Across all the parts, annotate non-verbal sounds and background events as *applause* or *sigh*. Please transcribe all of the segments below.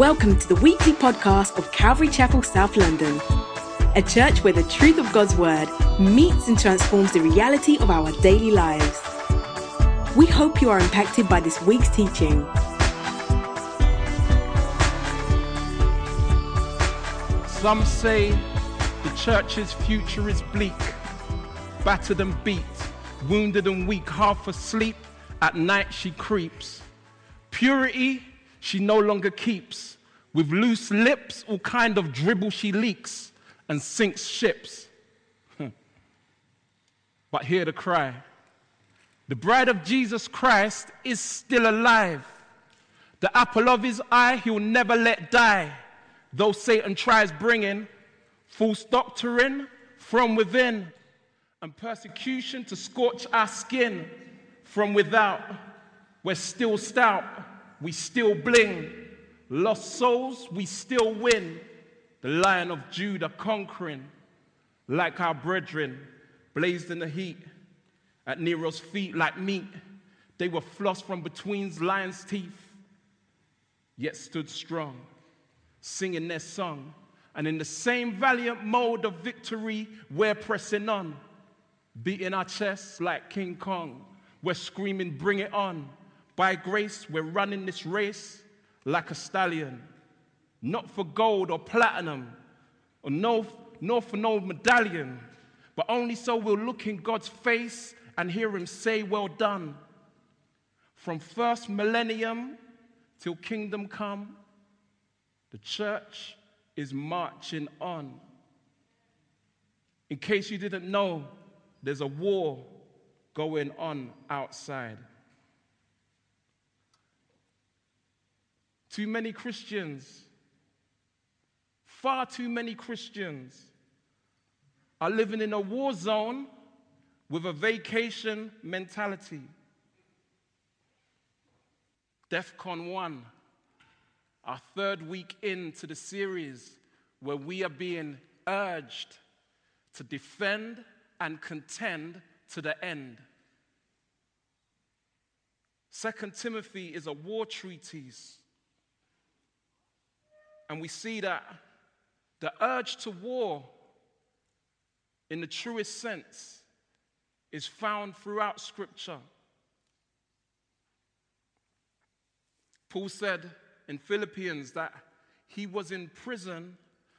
Welcome to the weekly podcast of Calvary Chapel, South London, a church where the truth of God's Word meets and transforms the reality of our daily lives. We hope you are impacted by this week's teaching. Some say the church's future is bleak, battered and beat, wounded and weak, half asleep. At night she creeps. Purity she no longer keeps. With loose lips, all kind of dribble she leaks and sinks ships. Hmm. but hear the cry. The bride of Jesus Christ is still alive. The apple of his eye he'll never let die. Though Satan tries bringing false doctrine from within and persecution to scorch our skin from without, we're still stout we still bling. Lost souls, we still win. The lion of Judah conquering, like our brethren, blazed in the heat. At Nero's feet, like meat, they were flossed from between lion's teeth, yet stood strong, singing their song. And in the same valiant mode of victory, we're pressing on, beating our chests like King Kong. We're screaming, Bring it on. By grace, we're running this race like a stallion, not for gold or platinum, or no, nor for no medallion, but only so we'll look in God's face and hear Him say, Well done. From first millennium till kingdom come, the church is marching on. In case you didn't know, there's a war going on outside. Too many Christians, far too many Christians, are living in a war zone with a vacation mentality. DEFCON 1, our third week into the series, where we are being urged to defend and contend to the end. Second Timothy is a war treatise and we see that the urge to war, in the truest sense, is found throughout Scripture. Paul said in Philippians that he was in prison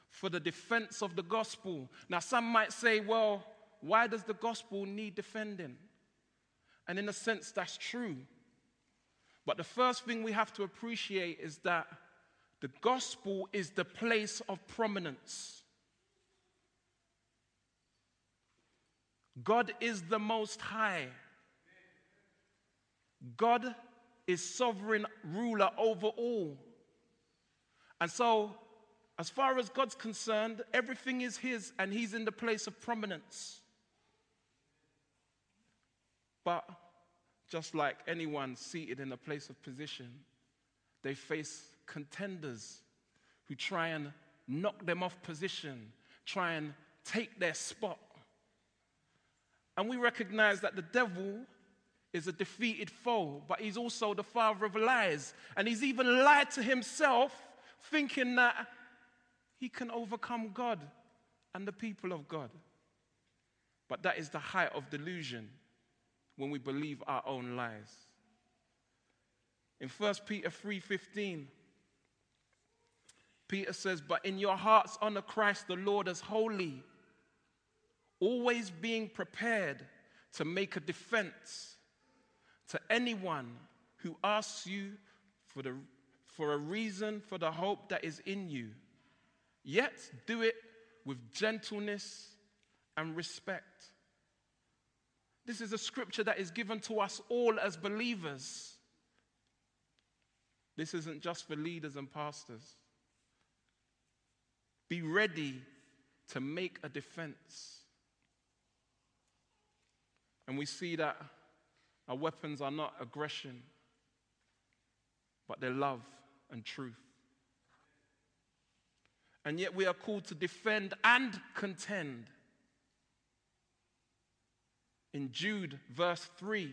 for the defense of the gospel. Now, some might say, well, why does the gospel need defending? And in a sense, that's true. But the first thing we have to appreciate is that the gospel is the place of prominence. God is the most high. God is sovereign ruler over all. And so, as far as God's concerned, everything is His and He's in the place of prominence. But just like anyone seated in a place of position, they face contenders who try and knock them off position, try and take their spot. And we recognize that the devil is a defeated foe, but he's also the father of lies. And he's even lied to himself, thinking that he can overcome God and the people of God. But that is the height of delusion when we believe our own lies. In 1 Peter 3:15, Peter says, But in your hearts honor Christ the Lord as holy, always being prepared to make a defense to anyone who asks you for, the, for a reason for the hope that is in you. Yet do it with gentleness and respect. This is a scripture that is given to us all as believers. This isn't just for leaders and pastors. Be ready to make a defense. And we see that our weapons are not aggression, but they're love and truth. And yet we are called to defend and contend. In Jude, verse 3,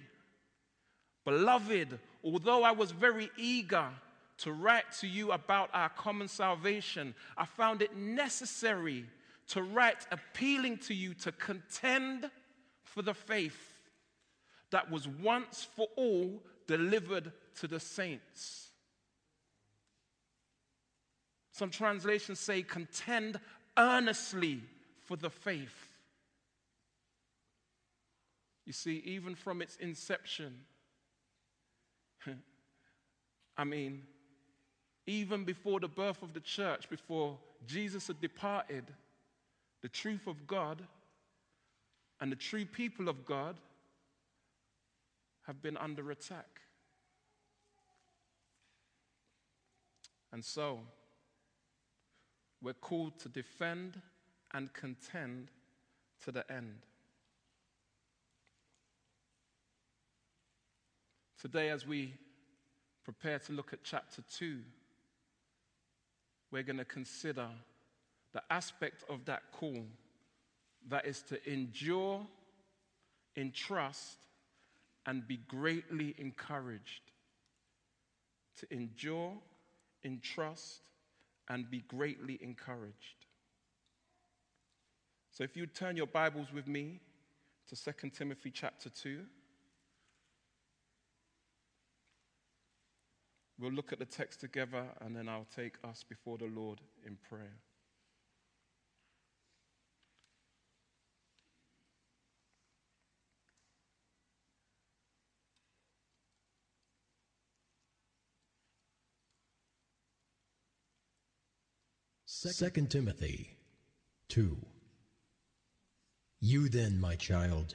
Beloved, although I was very eager to write to you about our common salvation, I found it necessary to write appealing to you to contend for the faith that was once for all delivered to the saints. Some translations say, contend earnestly for the faith. You see, even from its inception, *laughs* I mean, even before the birth of the church, before Jesus had departed, the truth of God and the true people of God have been under attack. And so, we're called to defend and contend to the end. Today, as we prepare to look at chapter 2, we're going to consider the aspect of that call that is to endure in trust and be greatly encouraged. To endure in trust and be greatly encouraged. So if you turn your Bibles with me to 2 Timothy chapter 2. We'll look at the text together and then I'll take us before the Lord in prayer. Second Timothy 2 You then, my child,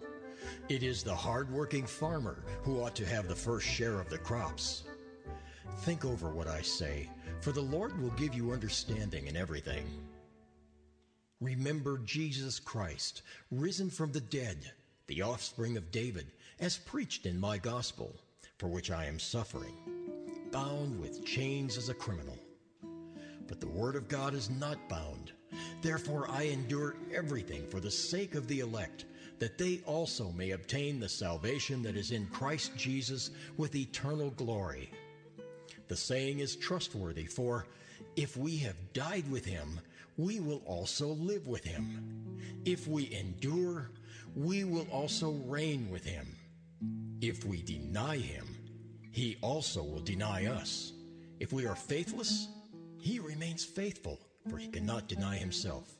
It is the hard-working farmer who ought to have the first share of the crops. Think over what I say, for the Lord will give you understanding in everything. Remember Jesus Christ, risen from the dead, the offspring of David, as preached in my gospel, for which I am suffering, bound with chains as a criminal. But the word of God is not bound. Therefore I endure everything for the sake of the elect, that they also may obtain the salvation that is in Christ Jesus with eternal glory. The saying is trustworthy, for if we have died with him, we will also live with him. If we endure, we will also reign with him. If we deny him, he also will deny us. If we are faithless, he remains faithful for he cannot deny himself.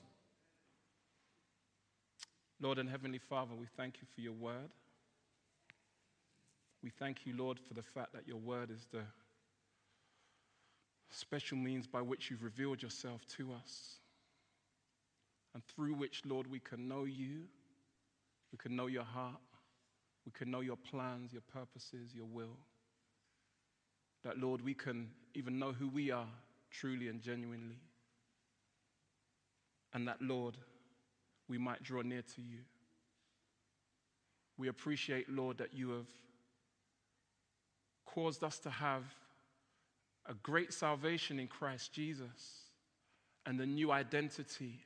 Lord and Heavenly Father, we thank you for your word. We thank you, Lord, for the fact that your word is the special means by which you've revealed yourself to us, and through which, Lord, we can know you, we can know your heart, we can know your plans, your purposes, your will. That, Lord, we can even know who we are truly and genuinely and that, Lord, we might draw near to you. We appreciate, Lord, that you have caused us to have a great salvation in Christ Jesus and a new identity.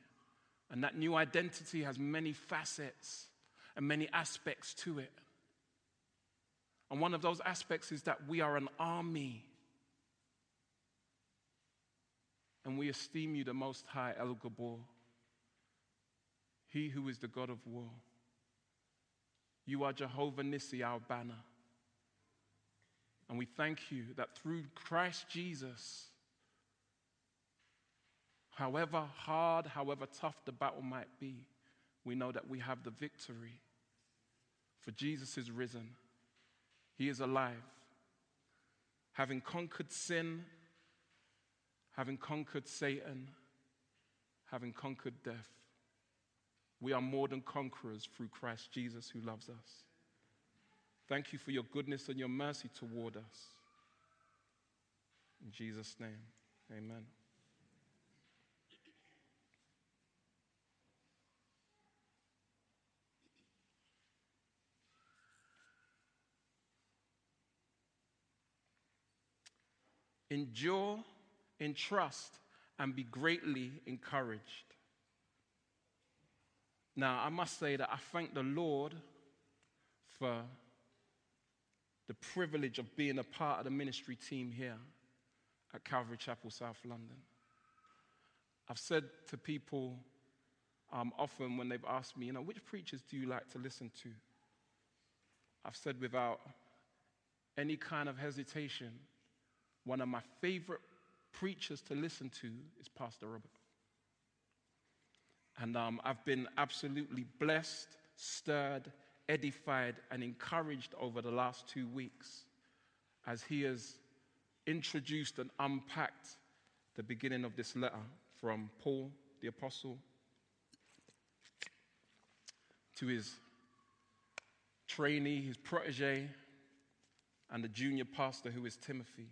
And that new identity has many facets and many aspects to it. And one of those aspects is that we are an army. And we esteem you the most high, El Gibbor he who is the God of war. You are Jehovah Nissi, our banner. And we thank you that through Christ Jesus, however hard, however tough the battle might be, we know that we have the victory. For Jesus is risen, He is alive. Having conquered sin, having conquered Satan, having conquered death. We are more than conquerors through Christ Jesus who loves us. Thank you for your goodness and your mercy toward us. In Jesus' name, amen. Endure, entrust, and be greatly encouraged. Now, I must say that I thank the Lord for the privilege of being a part of the ministry team here at Calvary Chapel, South London. I've said to people um, often when they've asked me, you know, which preachers do you like to listen to? I've said without any kind of hesitation, one of my favorite preachers to listen to is Pastor Robert. And um, I've been absolutely blessed, stirred, edified, and encouraged over the last two weeks as he has introduced and unpacked the beginning of this letter from Paul the Apostle to his trainee, his protege, and the junior pastor who is Timothy.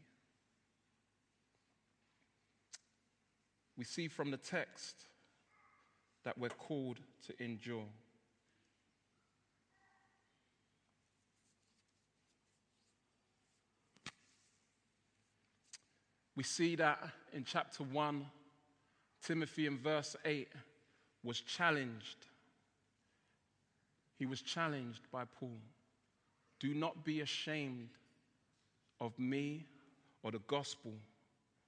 We see from the text that we're called to endure. We see that in chapter 1, Timothy in verse 8 was challenged. He was challenged by Paul. Do not be ashamed of me or the gospel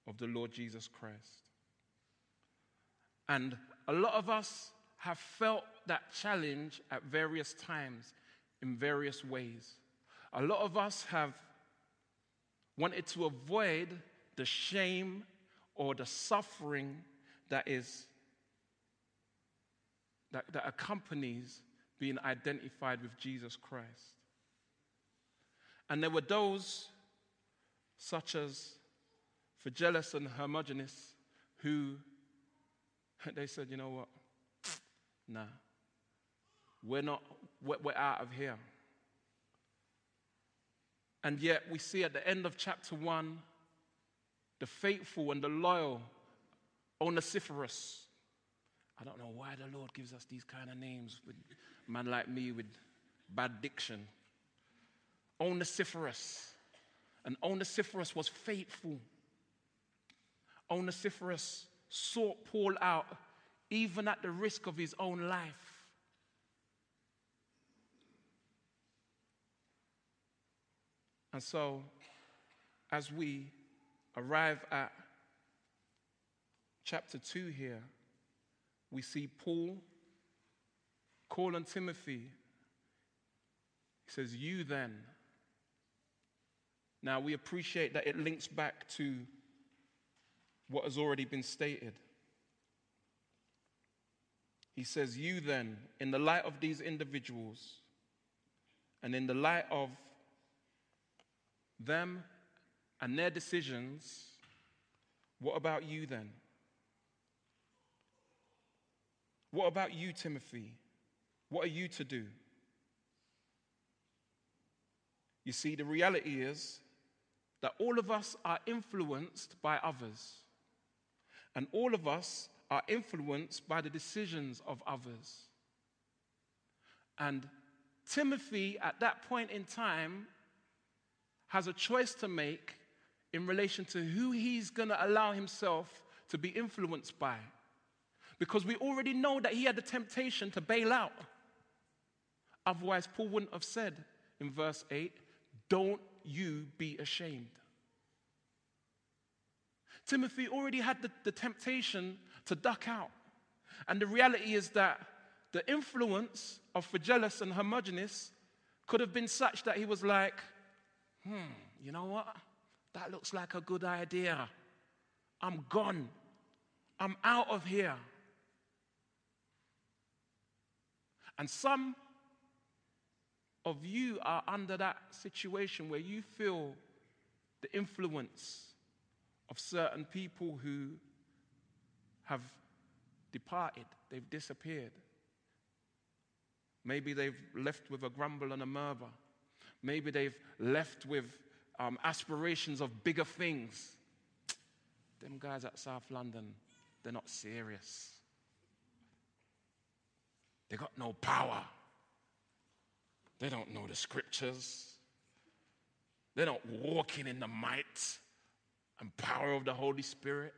of the Lord Jesus Christ. And a lot of us have felt that challenge at various times in various ways. A lot of us have wanted to avoid the shame or the suffering that is that, that accompanies being identified with Jesus Christ. And there were those such as Phygellus and Hermogenes who *laughs* they said, you know what? Nah. We're not, we're, out of here. And yet we see at the end of chapter 1 the faithful and the loyal Onesiphorus. I don't know why the Lord gives us these kind of names with man like me with bad diction. Onesiphorus. And Onesiphorus was faithful. Onesiphorus sought Paul out even at the risk of his own life. And so, as we arrive at chapter 2 here, we see Paul call on Timothy. He says, You then. Now, we appreciate that it links back to what has already been stated. He says, You then, in the light of these individuals, and in the light of them and their decisions, what about you then? What about you, Timothy? What are you to do? You see, the reality is that all of us are influenced by others. And all of us are influenced by the decisions of others. And Timothy, at that point in time, has a choice to make in relation to who he's going to allow himself to be influenced by. Because we already know that he had the temptation to bail out. Otherwise, Paul wouldn't have said in verse 8, Don't you be ashamed. Timothy already had the, the temptation to duck out. And the reality is that the influence of Phygellus and Hermogenes could have been such that he was like, hmm, you know what? That looks like a good idea. I'm gone. I'm out of here. And some of you are under that situation where you feel the influence of certain people who have departed, they've disappeared. Maybe they've left with a grumble and a murmur. Maybe they've left with um, aspirations of bigger things. Them guys at South London, they're not serious. They got no power. They don't know the scriptures. They're not walking in the might and power of the Holy Spirit.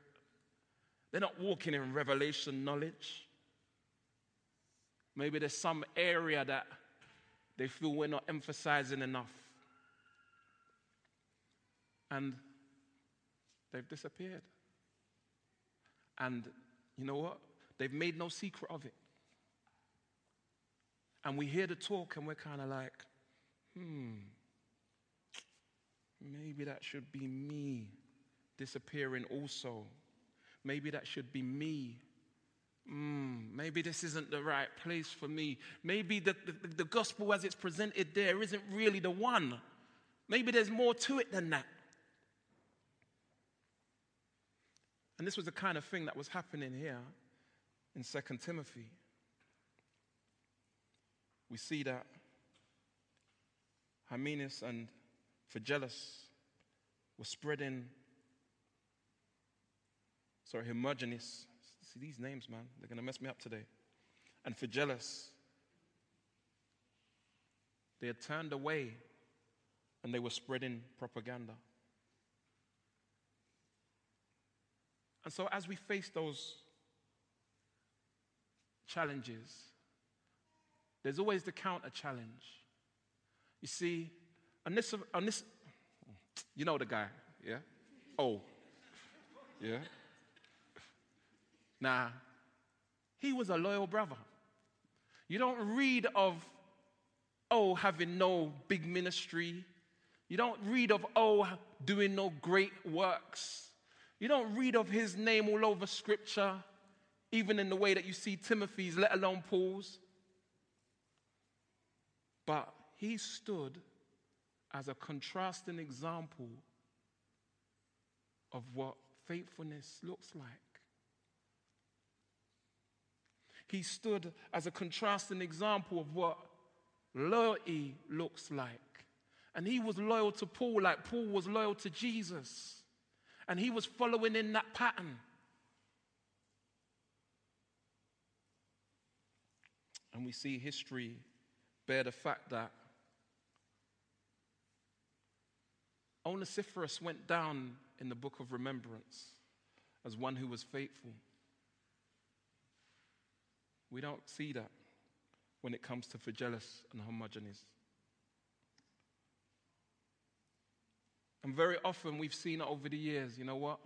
They're not walking in revelation knowledge. Maybe there's some area that they feel we're not emphasizing enough. And they've disappeared. And you know what? They've made no secret of it. And we hear the talk and we're kind of like, hmm, maybe that should be me disappearing also. Maybe that should be me. Mm, maybe this isn't the right place for me. Maybe the, the, the gospel as it's presented there isn't really the one. Maybe there's more to it than that. And this was the kind of thing that was happening here in 2 Timothy. We see that Hymenaeus and Phygellus were spreading, sorry, Hermogenes. See these names, man, they're going to mess me up today. And Phygellus, they had turned away and they were spreading propaganda. And so, as we face those challenges, there's always the counter challenge. You see, on this, on this, you know the guy, yeah? Oh, yeah? Now, he was a loyal brother. You don't read of, oh, having no big ministry. You don't read of, oh, doing no great works. You don't read of his name all over scripture, even in the way that you see Timothy's, let alone Paul's. But he stood as a contrasting example of what faithfulness looks like. He stood as a contrasting example of what loyalty looks like. And he was loyal to Paul like Paul was loyal to Jesus. And he was following in that pattern. And we see history bear the fact that Onesiphorus went down in the book of remembrance as one who was faithful. We don't see that when it comes to Phygellus and Hermogenes. And very often we've seen it over the years, you know what?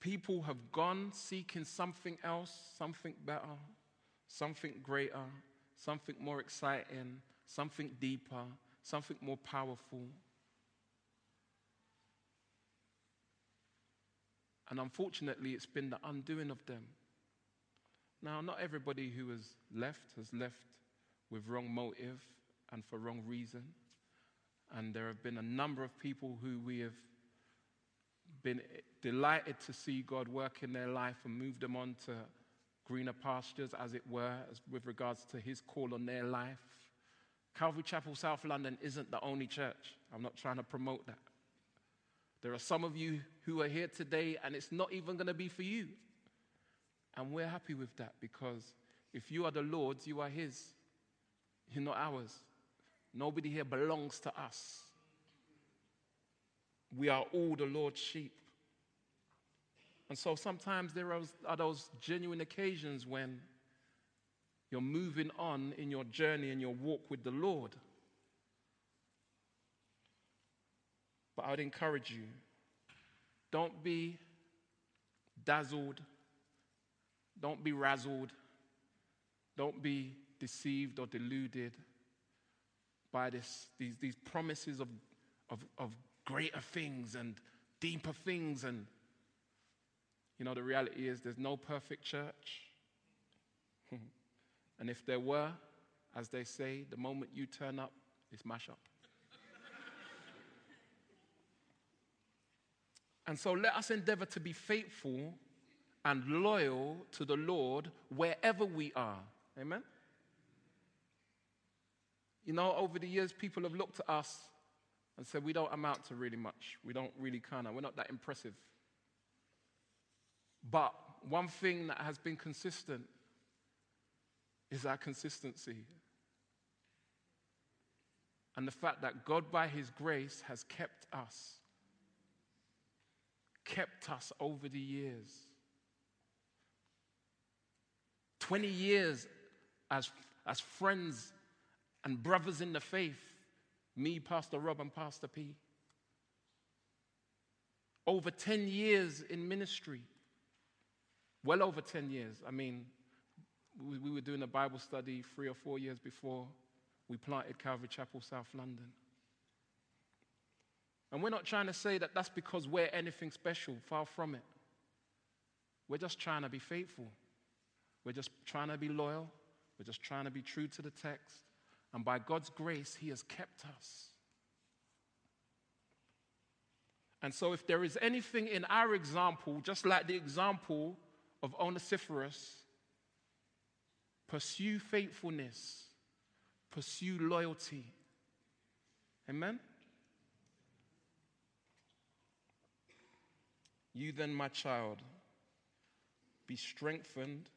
People have gone seeking something else, something better, something greater, something more exciting, something deeper, something more powerful. And unfortunately, it's been the undoing of them. Now, not everybody who has left has left with wrong motive and for wrong reason. And there have been a number of people who we have been delighted to see God work in their life and move them on to greener pastures, as it were, as with regards to His call on their life. Calvary Chapel, South London isn't the only church. I'm not trying to promote that. There are some of you who are here today, and it's not even going to be for you. And we're happy with that because if you are the Lord's, you are His. You're not ours. Nobody here belongs to us. We are all the Lord's sheep. And so sometimes there are those genuine occasions when you're moving on in your journey and your walk with the Lord. But I would encourage you don't be dazzled, don't be razzled, don't be deceived or deluded by this, these, these promises of, of, of greater things and deeper things. And, you know, the reality is there's no perfect church. *laughs* and if there were, as they say, the moment you turn up, it's mash up. And so let us endeavor to be faithful and loyal to the Lord wherever we are. Amen? You know, over the years, people have looked at us and said, we don't amount to really much. We don't really kind of, we're not that impressive. But one thing that has been consistent is our consistency. and the fact that God, by His grace, has kept us. Kept us over the years. 20 years as, as friends and brothers in the faith, me, Pastor Rob, and Pastor P. Over 10 years in ministry. Well over 10 years. I mean, we, we were doing a Bible study three or four years before we planted Calvary Chapel, South London. And we're not trying to say that that's because we're anything special, far from it. We're just trying to be faithful. We're just trying to be loyal. We're just trying to be true to the text. And by God's grace, He has kept us. And so, if there is anything in our example, just like the example of Onesiphorus, pursue faithfulness, pursue loyalty. Amen? You then, my child, be strengthened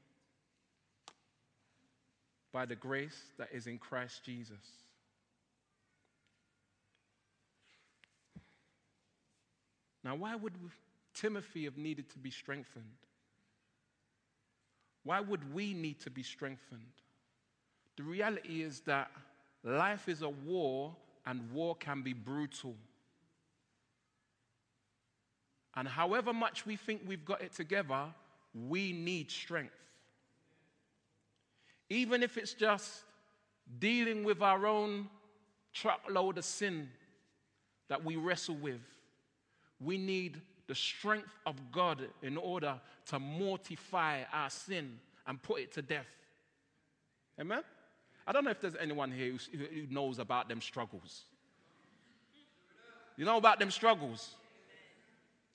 by the grace that is in Christ Jesus. Now, why would Timothy have needed to be strengthened? Why would we need to be strengthened? The reality is that life is a war, and war can be brutal. And however much we think we've got it together, we need strength. Even if it's just dealing with our own truckload of sin that we wrestle with, we need the strength of God in order to mortify our sin and put it to death. Amen? I don't know if there's anyone here who knows about them struggles. You know about them struggles?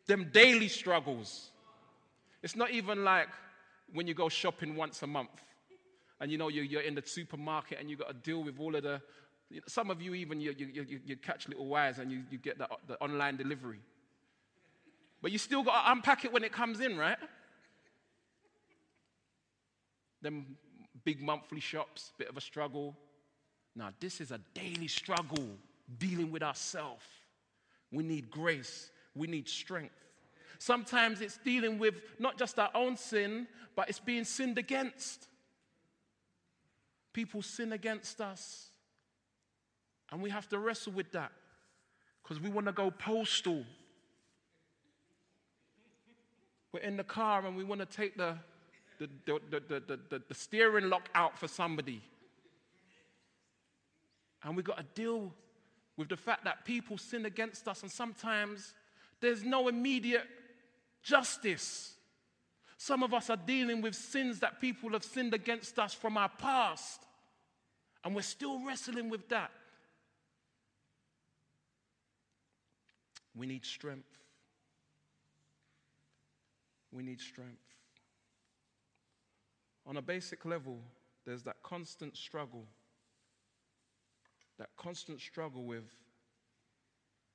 Them daily struggles. It's not even like when you go shopping once a month and you know you're in the supermarket and you've got to deal with all of the. Some of you even you, you, you, catch little wires and you, you get the, the online delivery. But you still got to unpack it when it comes in, right? Them big monthly shops, bit of a struggle. Now, this is a daily struggle dealing with ourselves. We need grace, we need strength. Sometimes it's dealing with not just our own sin, but it's being sinned against. People sin against us. And we have to wrestle with that because we want to go postal. We're in the car and we want to take the, the, the, the, steering lock out for somebody. And we've got to deal with the fact that people sin against us, and sometimes there's no immediate justice. Some of us are dealing with sins that people have sinned against us from our past, and we're still wrestling with that. We need strength. We need strength. On a basic level, there's that constant struggle, that constant struggle with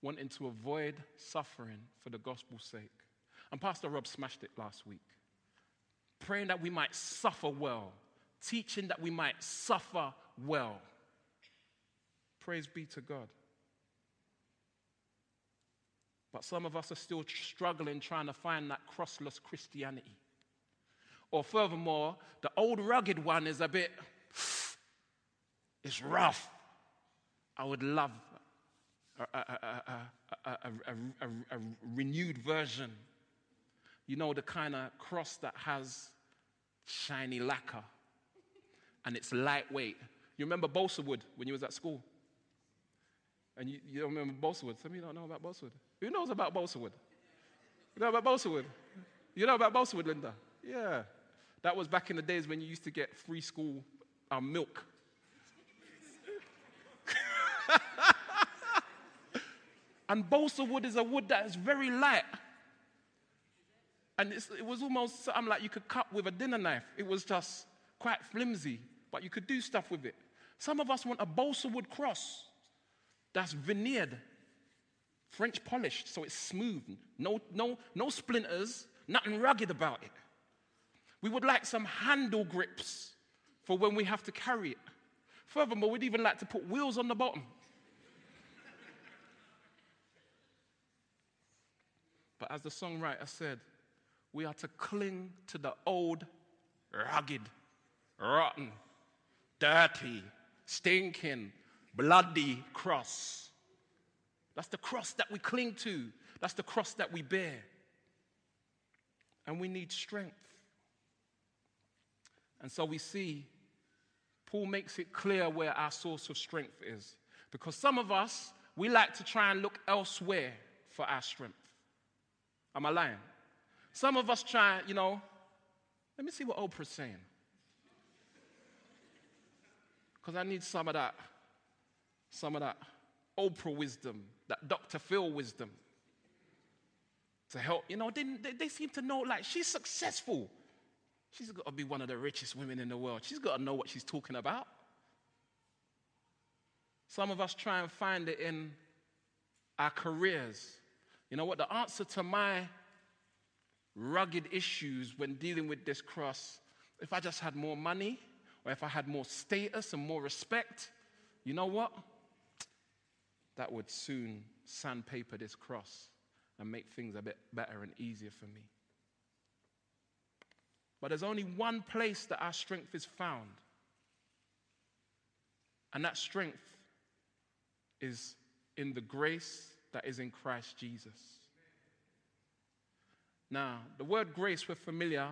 wanting to avoid suffering for the gospel's sake. And Pastor Rob smashed it last week. Praying that we might suffer well, teaching that we might suffer well. Praise be to God. But some of us are still struggling trying to find that crossless Christianity. Or furthermore, the old rugged one is a bit, it's rough. I would love a, a, a, a renewed version. You know, the kind of cross that has shiny lacquer and it's lightweight. You remember balsa wood when you was at school? And you, you don't remember balsa wood? Some of you don't know about balsa wood. Who knows about balsa wood? You know about balsa wood? You know about balsa wood, Linda? Yeah. That was back in the days when you used to get free school um, milk. And balsa wood is a wood that is very light. And it was almost something like you could cut with a dinner knife. It was just quite flimsy, but you could do stuff with it. Some of us want a balsa wood cross that's veneered, French polished, so it's smooth. No, no, no splinters, nothing rugged about it. We would like some handle grips for when we have to carry it. Furthermore, we'd even like to put wheels on the bottom But as the songwriter said, we are to cling to the old, rugged, rotten, dirty, stinking, bloody cross. That's the cross that we cling to, that's the cross that we bear. And we need strength. And so we see Paul makes it clear where our source of strength is. Because some of us, we like to try and look elsewhere for our strength. Am I lying? Some of us try, you know, let me see what Oprah's saying. Because I need some of that, some of that Oprah wisdom, that Dr. Phil wisdom to help. You know, they, they, seem to know, like, she's successful. She's got to be one of the richest women in the world. She's got to know what she's talking about. Some of us try and find it in our careers. You know what? The answer to my rugged issues when dealing with this cross, if I just had more money, or if I had more status and more respect, you know what? That would soon sandpaper this cross and make things a bit better and easier for me. But there's only one place that our strength is found. And that strength is in the grace that is in Christ Jesus. Now, the word grace, we're familiar,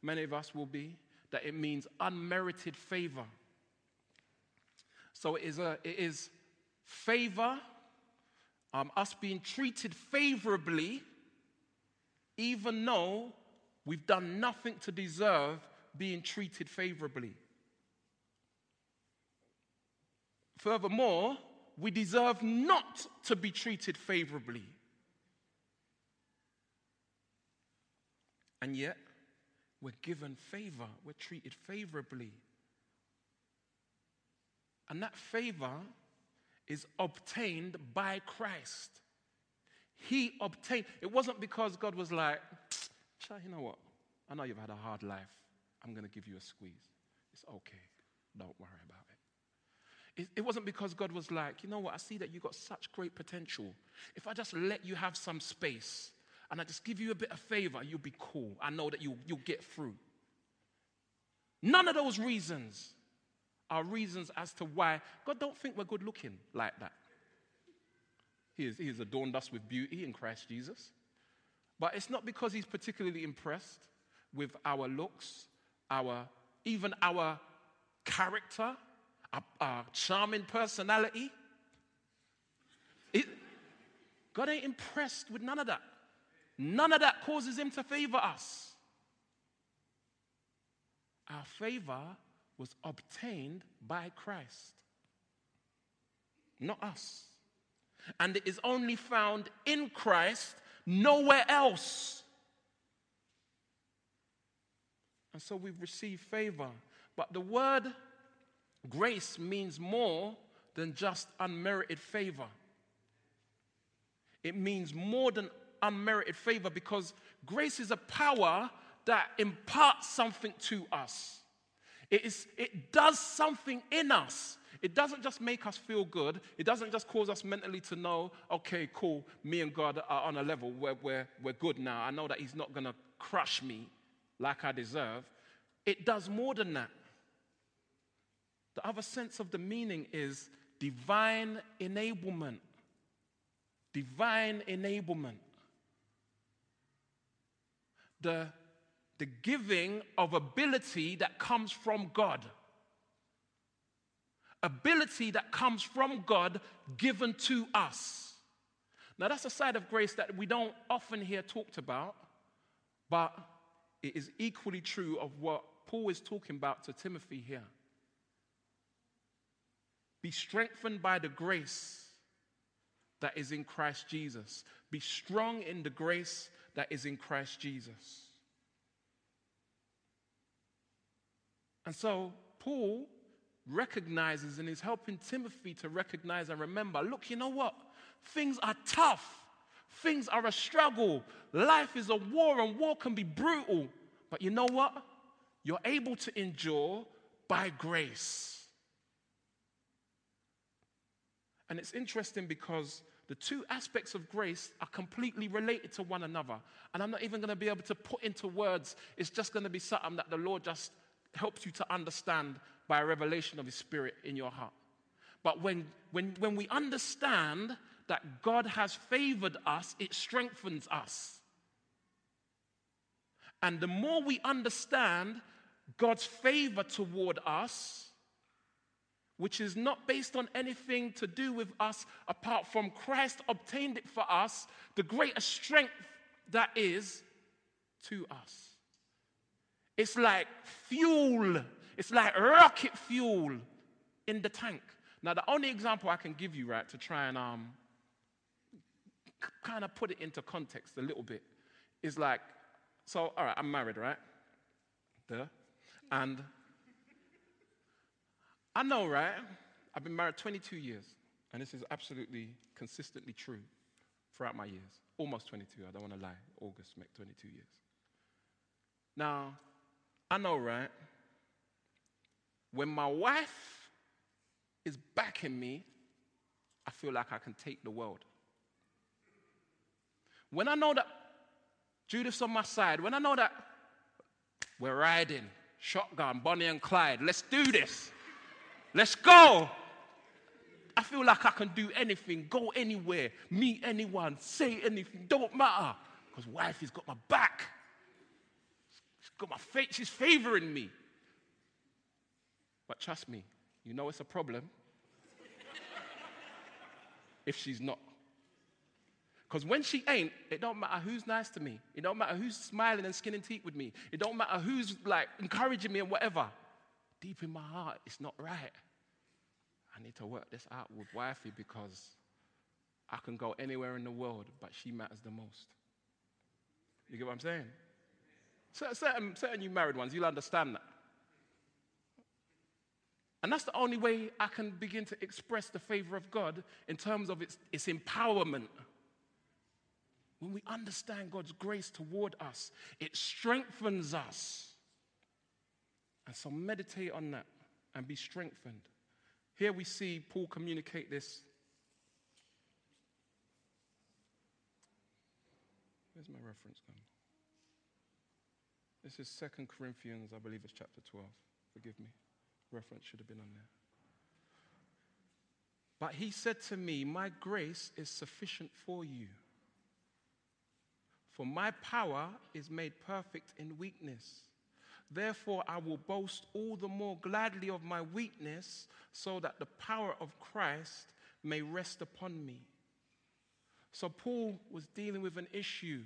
many of us will be, that it means unmerited favor. So it is, a, it is favor, um, us being treated favorably, even though we've done nothing to deserve being treated favorably. Furthermore, we deserve not to be treated favorably. And yet, we're given favor, we're treated favorably. And that favor is obtained by Christ. He obtained, it wasn't because God was like, you know what? I know you've had a hard life. I'm going to give you a squeeze. It's okay. Don't worry about it. It. Wasn't because God was like, you know what? I see that you've got such great potential. If I just let you have some space, and I just give you a bit of favor, you'll be cool. I know that you, you'll get through. None of those reasons are reasons as to why God don't think we're good looking like that. He, he has adorned us with beauty in Christ Jesus. But it's not because he's particularly impressed with our looks, our even our character, our, our charming personality. It, God ain't impressed with none of that. None of that causes him to favor us. Our favor was obtained by Christ, not us. And it is only found in Christ, nowhere else. And so we've received favor. But the word grace means more than just unmerited favor. It means more than unmerited favor because grace is a power that imparts something to us. It, is, it does something in us. It doesn't just make us feel good. It doesn't just cause us mentally to know, okay, cool, me and God are on a level where we're, we're good now. I know that He's not going to crush me like I deserve. It does more than that. The other sense of the meaning is divine enablement. Divine enablement the, the giving of ability that comes from God. Ability that comes from God given to us. Now, that's a side of grace that we don't often hear talked about, but it is equally true of what Paul is talking about to Timothy here. Be strengthened by the grace that is in Christ Jesus. Be strong in the grace that is in Christ Jesus. And so, Paul recognizes and is helping Timothy to recognize and remember look, you know what? Things are tough, things are a struggle. Life is a war, and war can be brutal. But you know what? You're able to endure by grace. And it's interesting because the two aspects of grace are completely related to one another. And I'm not even going to be able to put into words. It's just going to be something that the Lord just helps you to understand by a revelation of His Spirit in your heart. But when, when, when we understand that God has favored us, it strengthens us. And the more we understand God's favor toward us, which is not based on anything to do with us apart from Christ obtained it for us, the greater strength that is to us. It's like fuel, it's like rocket fuel in the tank. Now, the only example I can give you, right, to try and um, kind of put it into context a little bit is like, so, all right, I'm married, right? Duh. And I know, right? I've been married 22 years, and this is absolutely consistently true throughout my years. Almost 22, I don't want to lie. August make 22 years. Now, I know, right? When my wife is backing me, I feel like I can take the world. When I know that Judith's on my side, when I know that we're riding, shotgun, Bonnie and Clyde, let's do this. Let's go. I feel like I can do anything, go anywhere, meet anyone, say anything, don't matter. Because wife has got my back. She's got my face, she's favoring me. But trust me, you know it's a problem *laughs* if she's not. Because when she ain't, it don't matter who's nice to me. It don't matter who's smiling and skinning teeth with me. It don't matter who's like encouraging me and whatever. Deep in my heart, it's not right. I need to work this out with wifey because I can go anywhere in the world, but she matters the most. You get what I'm saying? Certain, certain you married ones, you'll understand that. And that's the only way I can begin to express the favor of God in terms of its, its empowerment. When we understand God's grace toward us, it strengthens us. And so meditate on that and be strengthened. Here we see Paul communicate this. Where's my reference gone? This is Second Corinthians, I believe it's chapter 12. Forgive me. Reference should have been on there. But he said to me, My grace is sufficient for you. For my power is made perfect in weakness. Therefore, I will boast all the more gladly of my weakness, so that the power of Christ may rest upon me. So, Paul was dealing with an issue,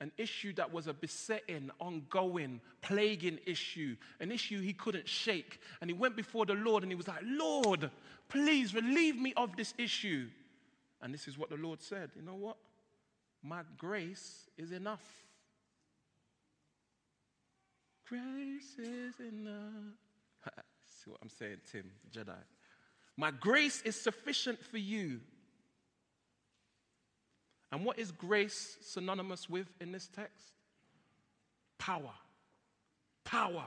an issue that was a besetting, ongoing, plaguing issue, an issue he couldn't shake. And he went before the Lord and he was like, Lord, please relieve me of this issue. And this is what the Lord said You know what? My grace is enough. Grace is enough. *laughs* See what I'm saying, Tim, Jedi. My grace is sufficient for you. And what is grace synonymous with in this text? Power. Power.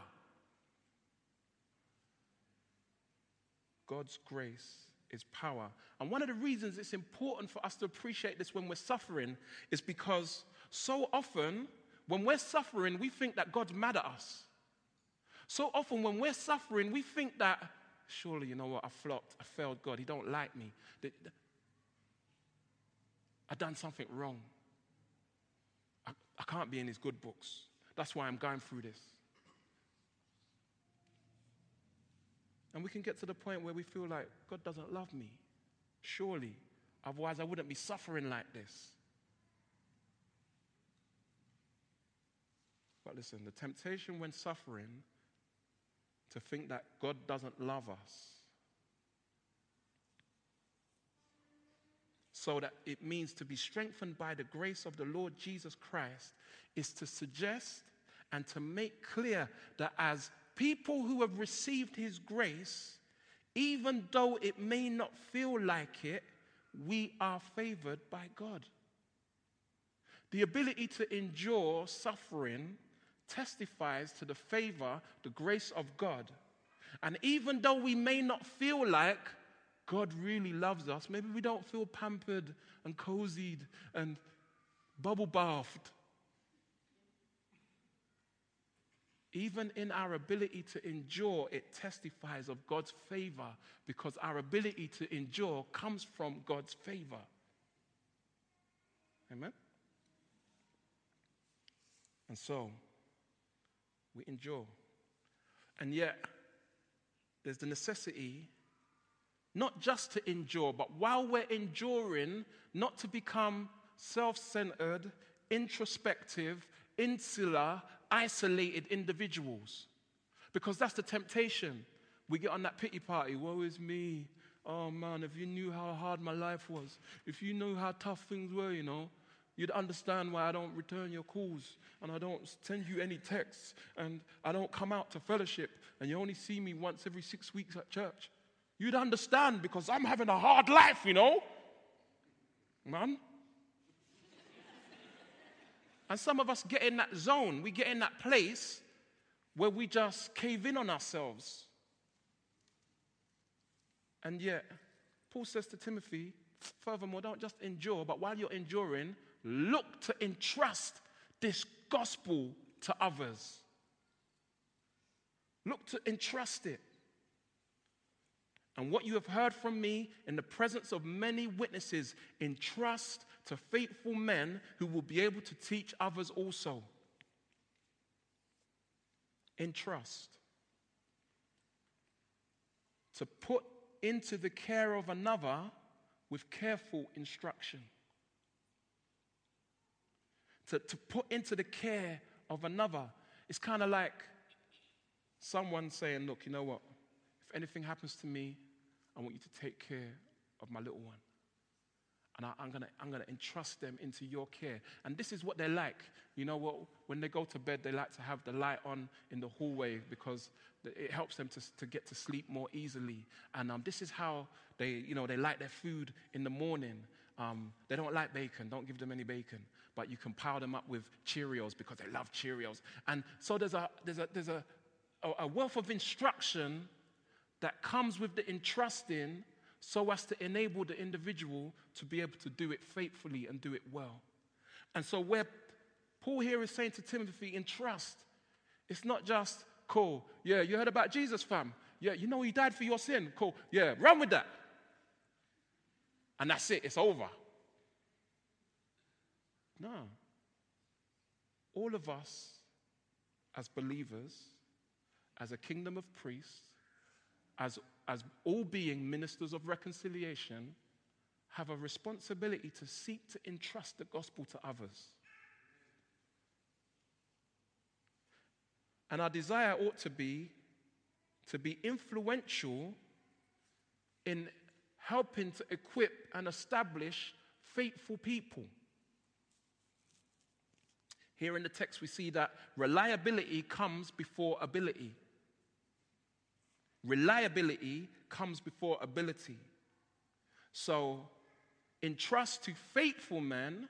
God's grace is power. And one of the reasons it's important for us to appreciate this when we're suffering is because so often when we're suffering, we think that God's mad at us. So often when we're suffering, we think that, surely, you know what, I flopped, I failed God, He don't like me. I done something wrong. I, I can't be in His good books. That's why I'm going through this. And we can get to the point where we feel like God doesn't love me. Surely. Otherwise, I wouldn't be suffering like this. But listen, the temptation when suffering to think that God doesn't love us. So that it means to be strengthened by the grace of the Lord Jesus Christ is to suggest and to make clear that as people who have received his grace, even though it may not feel like it, we are favored by God. The ability to endure suffering testifies to the favor, the grace of God. And even though we may not feel like God really loves us, maybe we don't feel pampered and cozied and bubble bathed. Even in our ability to endure, it testifies of God's favor because our ability to endure comes from God's favor. Amen? And so, we endure. And yet, there's the necessity not just to endure, but while we're enduring, not to become self centered, introspective, insular, isolated individuals. Because that's the temptation. We get on that pity party, woe is me. Oh man, if you knew how hard my life was, if you knew how tough things were, you know, you'd understand why I don't return your calls and I don't send you any texts and I don't come out to fellowship and you only see me once every six weeks at church. You'd understand because I'm having a hard life, you know. Man. and some of us get in that zone, we get in that place where we just cave in on ourselves. And yet, Paul says to Timothy, furthermore, don't just endure, but while you're enduring, look to entrust this gospel to others. Look to entrust it. And what you have heard from me in the presence of many witnesses, entrust to faithful men who will be able to teach others also. Entrust. To put into the care of another with careful instruction to, to put into the care of another. It's kind of like someone saying, Look, you know what? If anything happens to me, I want you to take care of my little one. And I, am going to I'm to entrust them into your care. And this is what they're like. You know what? When they go to bed, they like to have the light on in the hallway because it helps them to, to get to sleep more easily. And um, this is how they, you know, they like their food in the morning. Um, they don't like bacon. Don't give them any bacon. But you can pile them up with Cheerios because they love Cheerios. And so there's a, there's a, there's a, a wealth of instruction that comes with the entrusting so as to enable the individual to be able to do it faithfully and do it well. And so, where Paul here is saying to Timothy, entrust, it's not just, cool, yeah, you heard about Jesus, fam. Yeah, you know he died for your sin. Cool, yeah, run with that and that's it, it's over. No. All of us, as believers, as a kingdom of priests, as, as all being ministers of reconciliation, have a responsibility to seek to entrust the gospel to others. And our desire ought to be to be influential in helping to equip and establish faithful people. Here in the text, we see that reliability comes before ability. Reliability comes before ability. So, entrust to faithful men,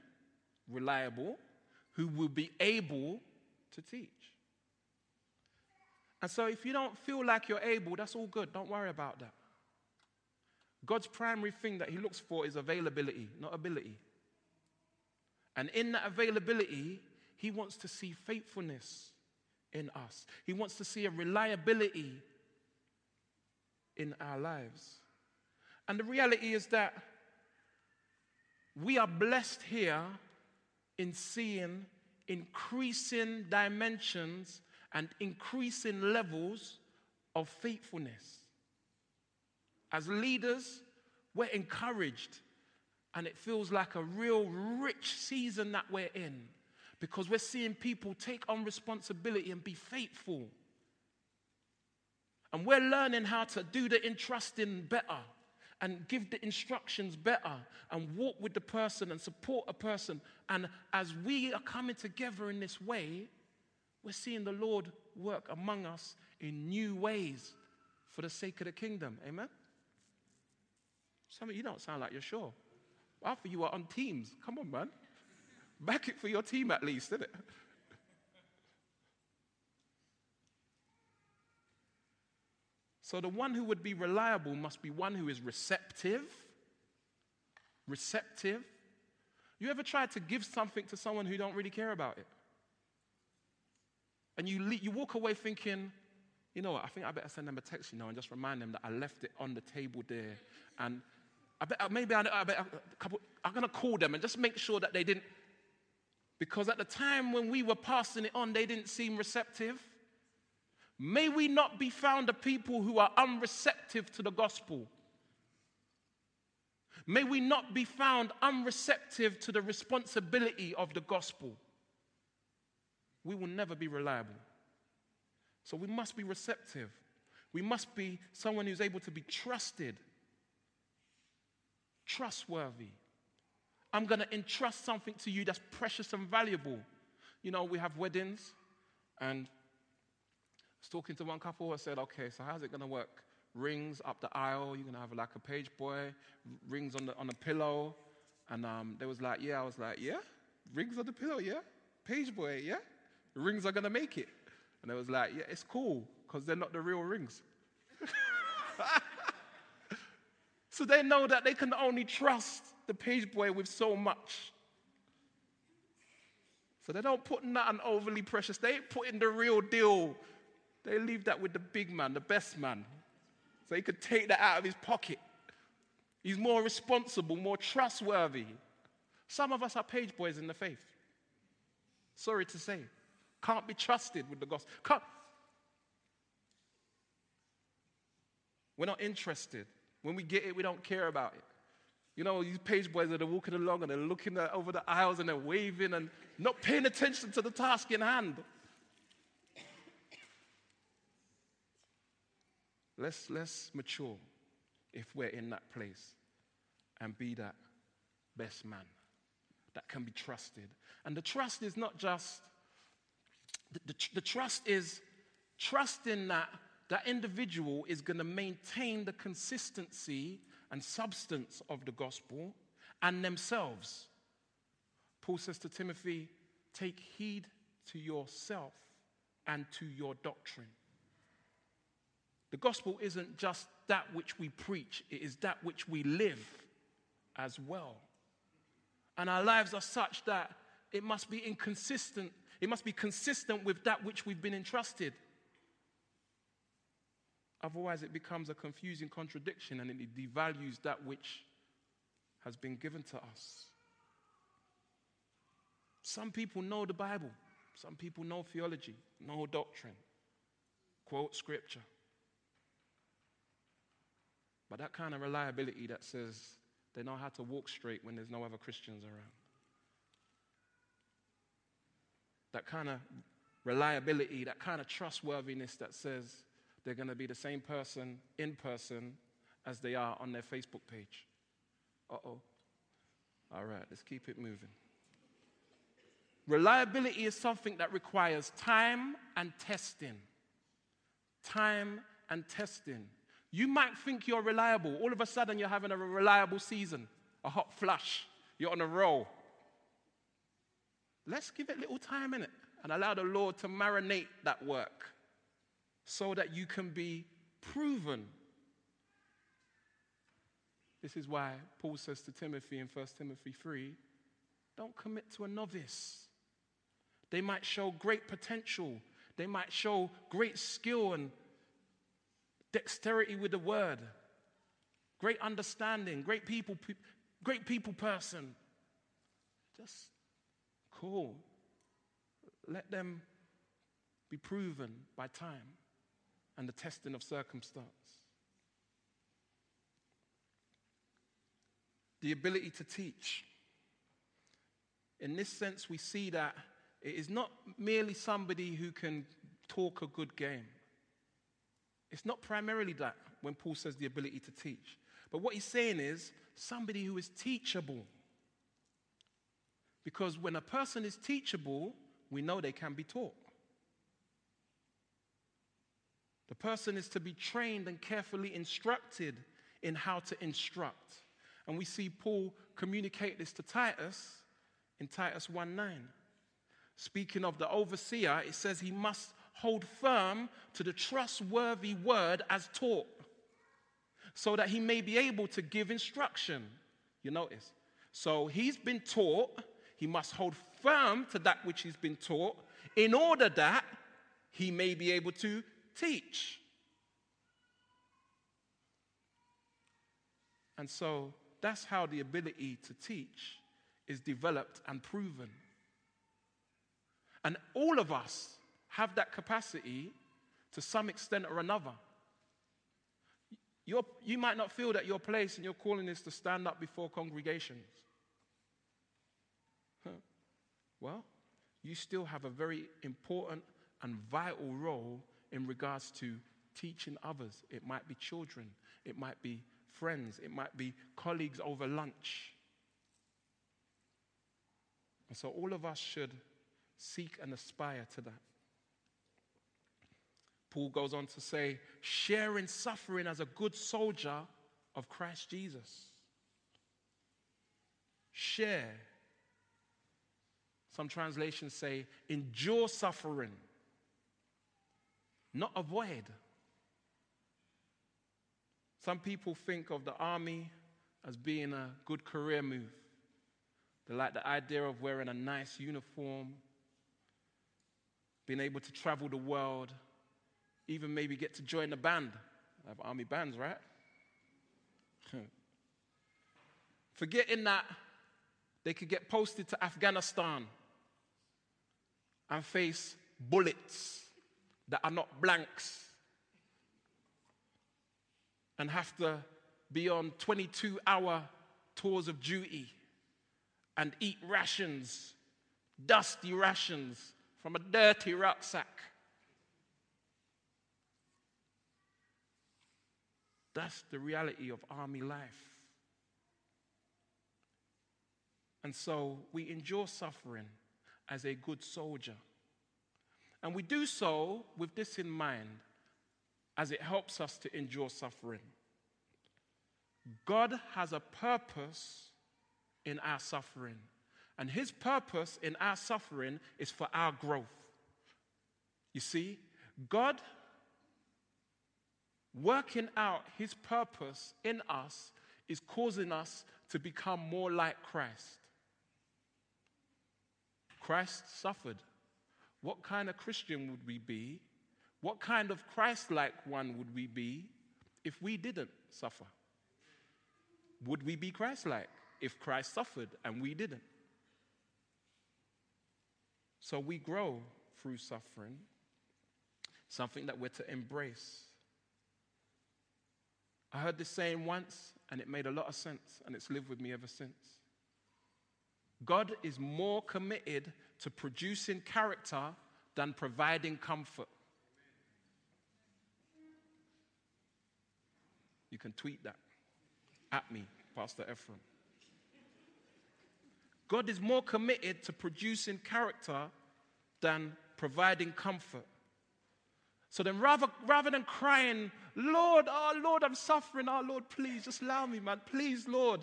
reliable, who will be able to teach. And so, if you don't feel like you're able, that's all good. Don't worry about that. God's primary thing that He looks for is availability, not ability. And in that availability, He wants to see faithfulness in us, He wants to see a reliability in our lives. And the reality is that we are blessed here in seeing increasing dimensions and increasing levels of faithfulness. As leaders, we're encouraged, and it feels like a real rich season that we're in because we're seeing people take on responsibility and be faithful. And we're learning how to do the entrusting better and give the instructions better and walk with the person and support a person. And as we are coming together in this way, we're seeing the Lord work among us in new ways for the sake of the kingdom. Amen? Some of you don't sound like you're sure. Of you are on teams. Come on, man. Back it for your team at least, isn't it? So the one who would be reliable must be one who is receptive. Receptive. You ever tried to give something to someone who don't really care about it? And you, le- you walk away thinking, you know what, I think I better send them a text, you know, and just remind them that I left it on the table there. And I bet, uh, maybe I, I bet uh, a couple, I'm going to call them and just make sure that they didn't, because at the time when we were passing it on, they didn't seem receptive. May we not be found a people who are unreceptive to the gospel. May we not be found unreceptive to the responsibility of the gospel we will never be reliable. So we must be receptive. We must be someone who's able to be trusted, trustworthy. I'm going to entrust something to you that's precious and valuable. You know, we have weddings, and I was talking to one couple. I said, okay, so how's it going to work? Rings up the aisle, you're going to have like a page boy, rings on the, on the pillow. And um, they was like, yeah. I was like, yeah? Rings on the pillow, yeah? Page boy, yeah? rings are going to make it. And I was like, yeah, it's cool because they're not the real rings. *laughs* so they know that they can only trust the page boy with so much. So they don't put nothing overly precious. They ain't putting the real deal. They leave that with the big man, the best man. So he could take that out of his pocket. He's more responsible, more trustworthy. Some of us are page boys in the faith. Sorry to say. Can't be trusted with the gospel. Can't. We're not interested. When we get it, we don't care about it. You know, these page boys that are walking along and they're looking over the aisles and they're waving and not paying attention to the task in hand. Let's, let's mature if we're in that place and be that best man that can be trusted. And the trust is not just the, the, the trust is trusting that that individual is going to maintain the consistency and substance of the gospel and themselves. Paul says to Timothy, Take heed to yourself and to your doctrine. The gospel isn't just that which we preach, it is that which we live as well. And our lives are such that it must be inconsistent it must be consistent with that which we've been entrusted. Otherwise, it becomes a confusing contradiction and it devalues that which has been given to us. Some people know the Bible, some people know theology, know doctrine, quote scripture. But that kind of reliability that says they know how to walk straight when there's no other Christians around that kind of reliability, that kind of trustworthiness that says they're going to be the same person in person as they are on their Facebook page. Uh oh. All right, let's keep it moving. Reliability is something that requires time and testing. Time and testing. You might think you're reliable. All of a sudden, you're having a reliable season, a hot flush. You're on a roll. Let's give it a little time in it and allow the Lord to marinate that work so that you can be proven. This is why Paul says to Timothy in 1 Timothy 3 don't commit to a novice. They might show great potential, they might show great skill and dexterity with the word, great understanding, great people, great people person. Just Cool. Let them be proven by time and the testing of circumstance. The ability to teach. In this sense, we see that it is not merely somebody who can talk a good game. It's not primarily that when Paul says the ability to teach. But what he's saying is somebody who is teachable. Because when a person is teachable, we know they can be taught. The person is to be trained and carefully instructed in how to instruct. And we see Paul communicate this to Titus in Titus 1 9. Speaking of the overseer, it says he must hold firm to the trustworthy word as taught, so that he may be able to give instruction. You notice? So he's been taught, he must hold firm to that which he's been taught in order that he may be able to teach. And so that's how the ability to teach is developed and proven. And all of us have that capacity to some extent or another. You're, you might not feel that your place and your calling is to stand up before congregations. Huh. Well, you still have a very important and vital role in regards to teaching others. It might be children, it might be friends, it might be colleagues over lunch. And so all of us should seek and aspire to that. Paul goes on to say, sharing suffering as a good soldier of Christ Jesus. Share. Some translations say, endure suffering, not avoid. Some people think of the army as being a good career move. They like the idea of wearing a nice uniform, being able to travel the world, even maybe get to join the band. I have army bands, right? *laughs* Forgetting that they could get posted to Afghanistan and face bullets that are not blanks and have to be on 22 hour tours of duty and eat rations, dusty rations from a dirty rucksack. That's the reality of army life. And so we endure suffering as a good soldier. And we do so with this in mind as it helps us to endure suffering. God has a purpose in our suffering, and His purpose in our suffering is for our growth. You see, God working out His purpose in us is causing us to become more like Christ. Christ suffered. What kind of Christian would we be what kind of Christ like one would we be if we didn't suffer? Would we be Christ like if Christ suffered and we didn't? So we grow through suffering, something that we're to embrace. I heard this saying once and it made a lot of sense and it's lived with me ever since. God is more committed to producing character than providing comfort. You can tweet that at me, Pastor Efrem. God is more committed to producing character than providing comfort. So then, rather, rather than crying, Lord, oh Lord, I'm suffering, oh Lord, please, just allow me, man, please, Lord,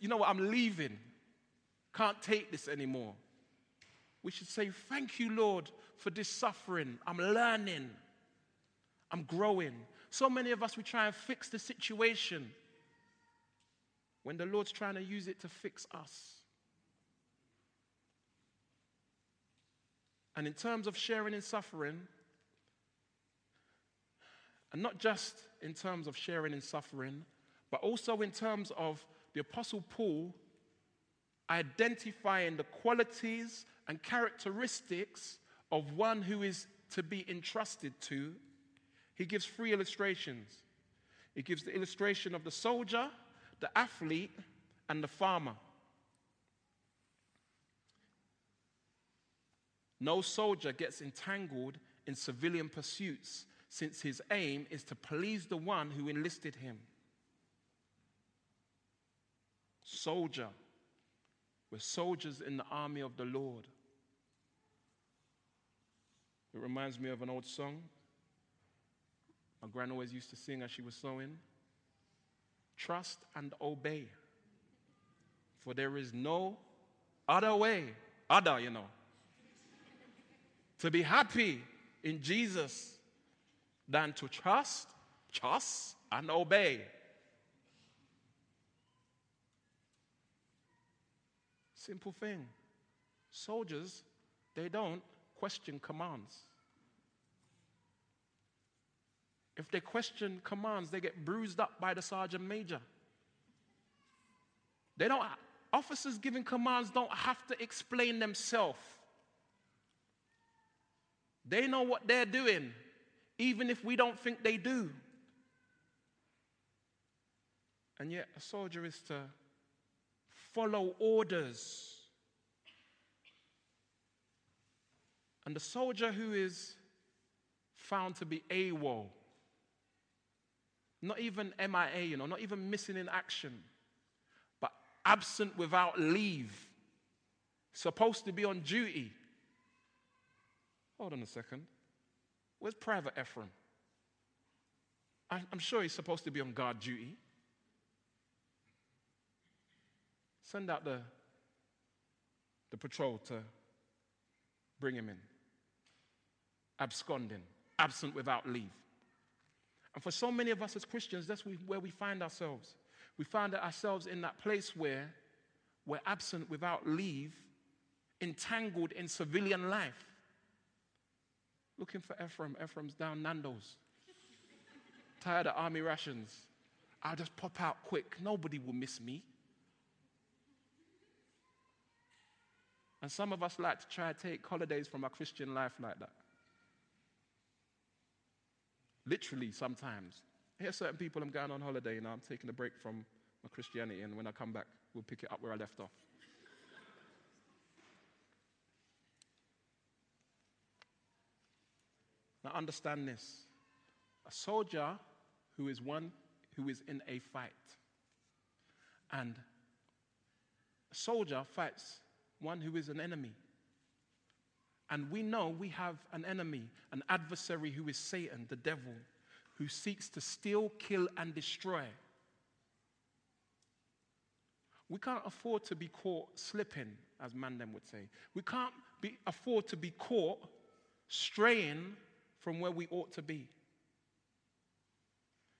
you know what, I'm leaving. Can't take this anymore. We should say, Thank you, Lord, for this suffering. I'm learning, I'm growing. So many of us, we try and fix the situation when the Lord's trying to use it to fix us. And in terms of sharing in suffering, and not just in terms of sharing in suffering, but also in terms of the Apostle Paul identifying the qualities and characteristics of one who is to be entrusted to he gives three illustrations. He gives the illustration of the soldier, the athlete, and the farmer. No soldier gets entangled in civilian pursuits since his aim is to please the one who enlisted him. Soldier. We're soldiers in the army of the Lord. It reminds me of an old song. My grand always used to sing as she was sewing Trust and obey, for there is no other way, other, you know, to be happy in Jesus than to trust, trust, and obey. Simple thing. Soldiers, they don't question commands. If they question commands, they get bruised up by the sergeant major. They don't, officers giving commands don't have to explain themselves. They know what they're doing, even if we don't think they do. And yet, a soldier is to follow orders. And the soldier who is found to be AWOL, not even MIA, you know, not even missing in action, but absent without leave, supposed to be on duty. Hold on a second. Where's Private Efrem? I'm sure he's supposed to be on guard duty. Send out the, the patrol to bring him in. Absconding, absent without leave. And for so many of us as Christians, that's where we find ourselves. We find ourselves in that place where we're absent without leave, entangled in civilian life. Looking for Efrem. Efrem's down Nando's. Tired of army rations. I'll just pop out quick. Nobody will miss me. And some of us like to try to take holidays from our Christian life like that. Literally, sometimes. Hear certain people, I'm going on holiday now, I'm taking a break from my Christianity, and when I come back, we'll pick it up where I left off. now, understand this a soldier who is one who is in a fight, and a soldier fights one who is an enemy. And we know we have an enemy, an adversary who is Satan, the devil, who seeks to steal, kill, and destroy. We can't afford to be caught slipping, as Mandem would say. We can't be, afford to be caught straying from where we ought to be.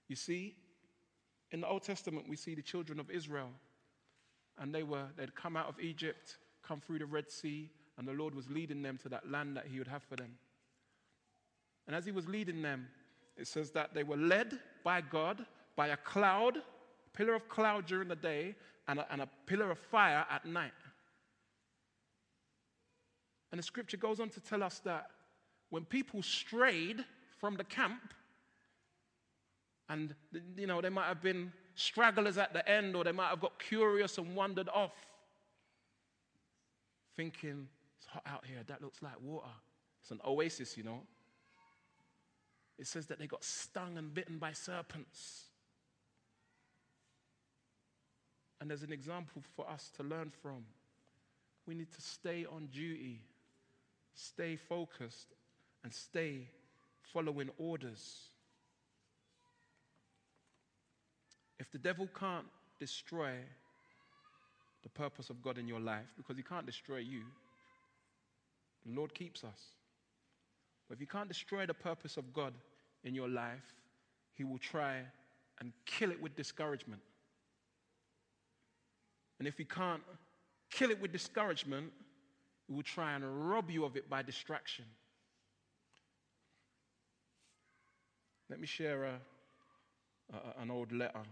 You see, in the Old Testament, we see the children of Israel, and they were, they'd come out of Egypt, come through the Red Sea, and the Lord was leading them to that land that He would have for them. And as He was leading them, it says that they were led by God by a cloud, a pillar of cloud during the day, and a, and a pillar of fire at night. And the scripture goes on to tell us that when people strayed from the camp, and you know, they might have been stragglers at the end, or they might have got curious and wandered off, thinking, it's hot out here, that looks like water. It's an oasis, you know. It says that they got stung and bitten by serpents. And there's an example for us to learn from. We need to stay on duty, stay focused, and stay following orders. If the devil can't destroy the purpose of God in your life, because he can't destroy you, the Lord keeps us. But if you can't destroy the purpose of God in your life, he will try and kill it with discouragement. And if he can't kill it with discouragement, he will try and rob you of it by distraction. Let me share a, a, an old letter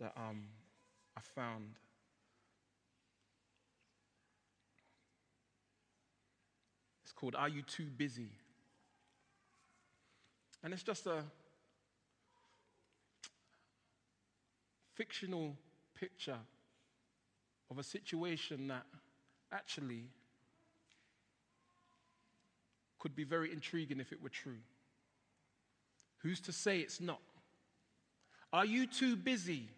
that um, I found. Called Are You Too Busy? And it's just a fictional picture of a situation that actually could be very intriguing if it were true. Who's to say it's not? Are you too busy?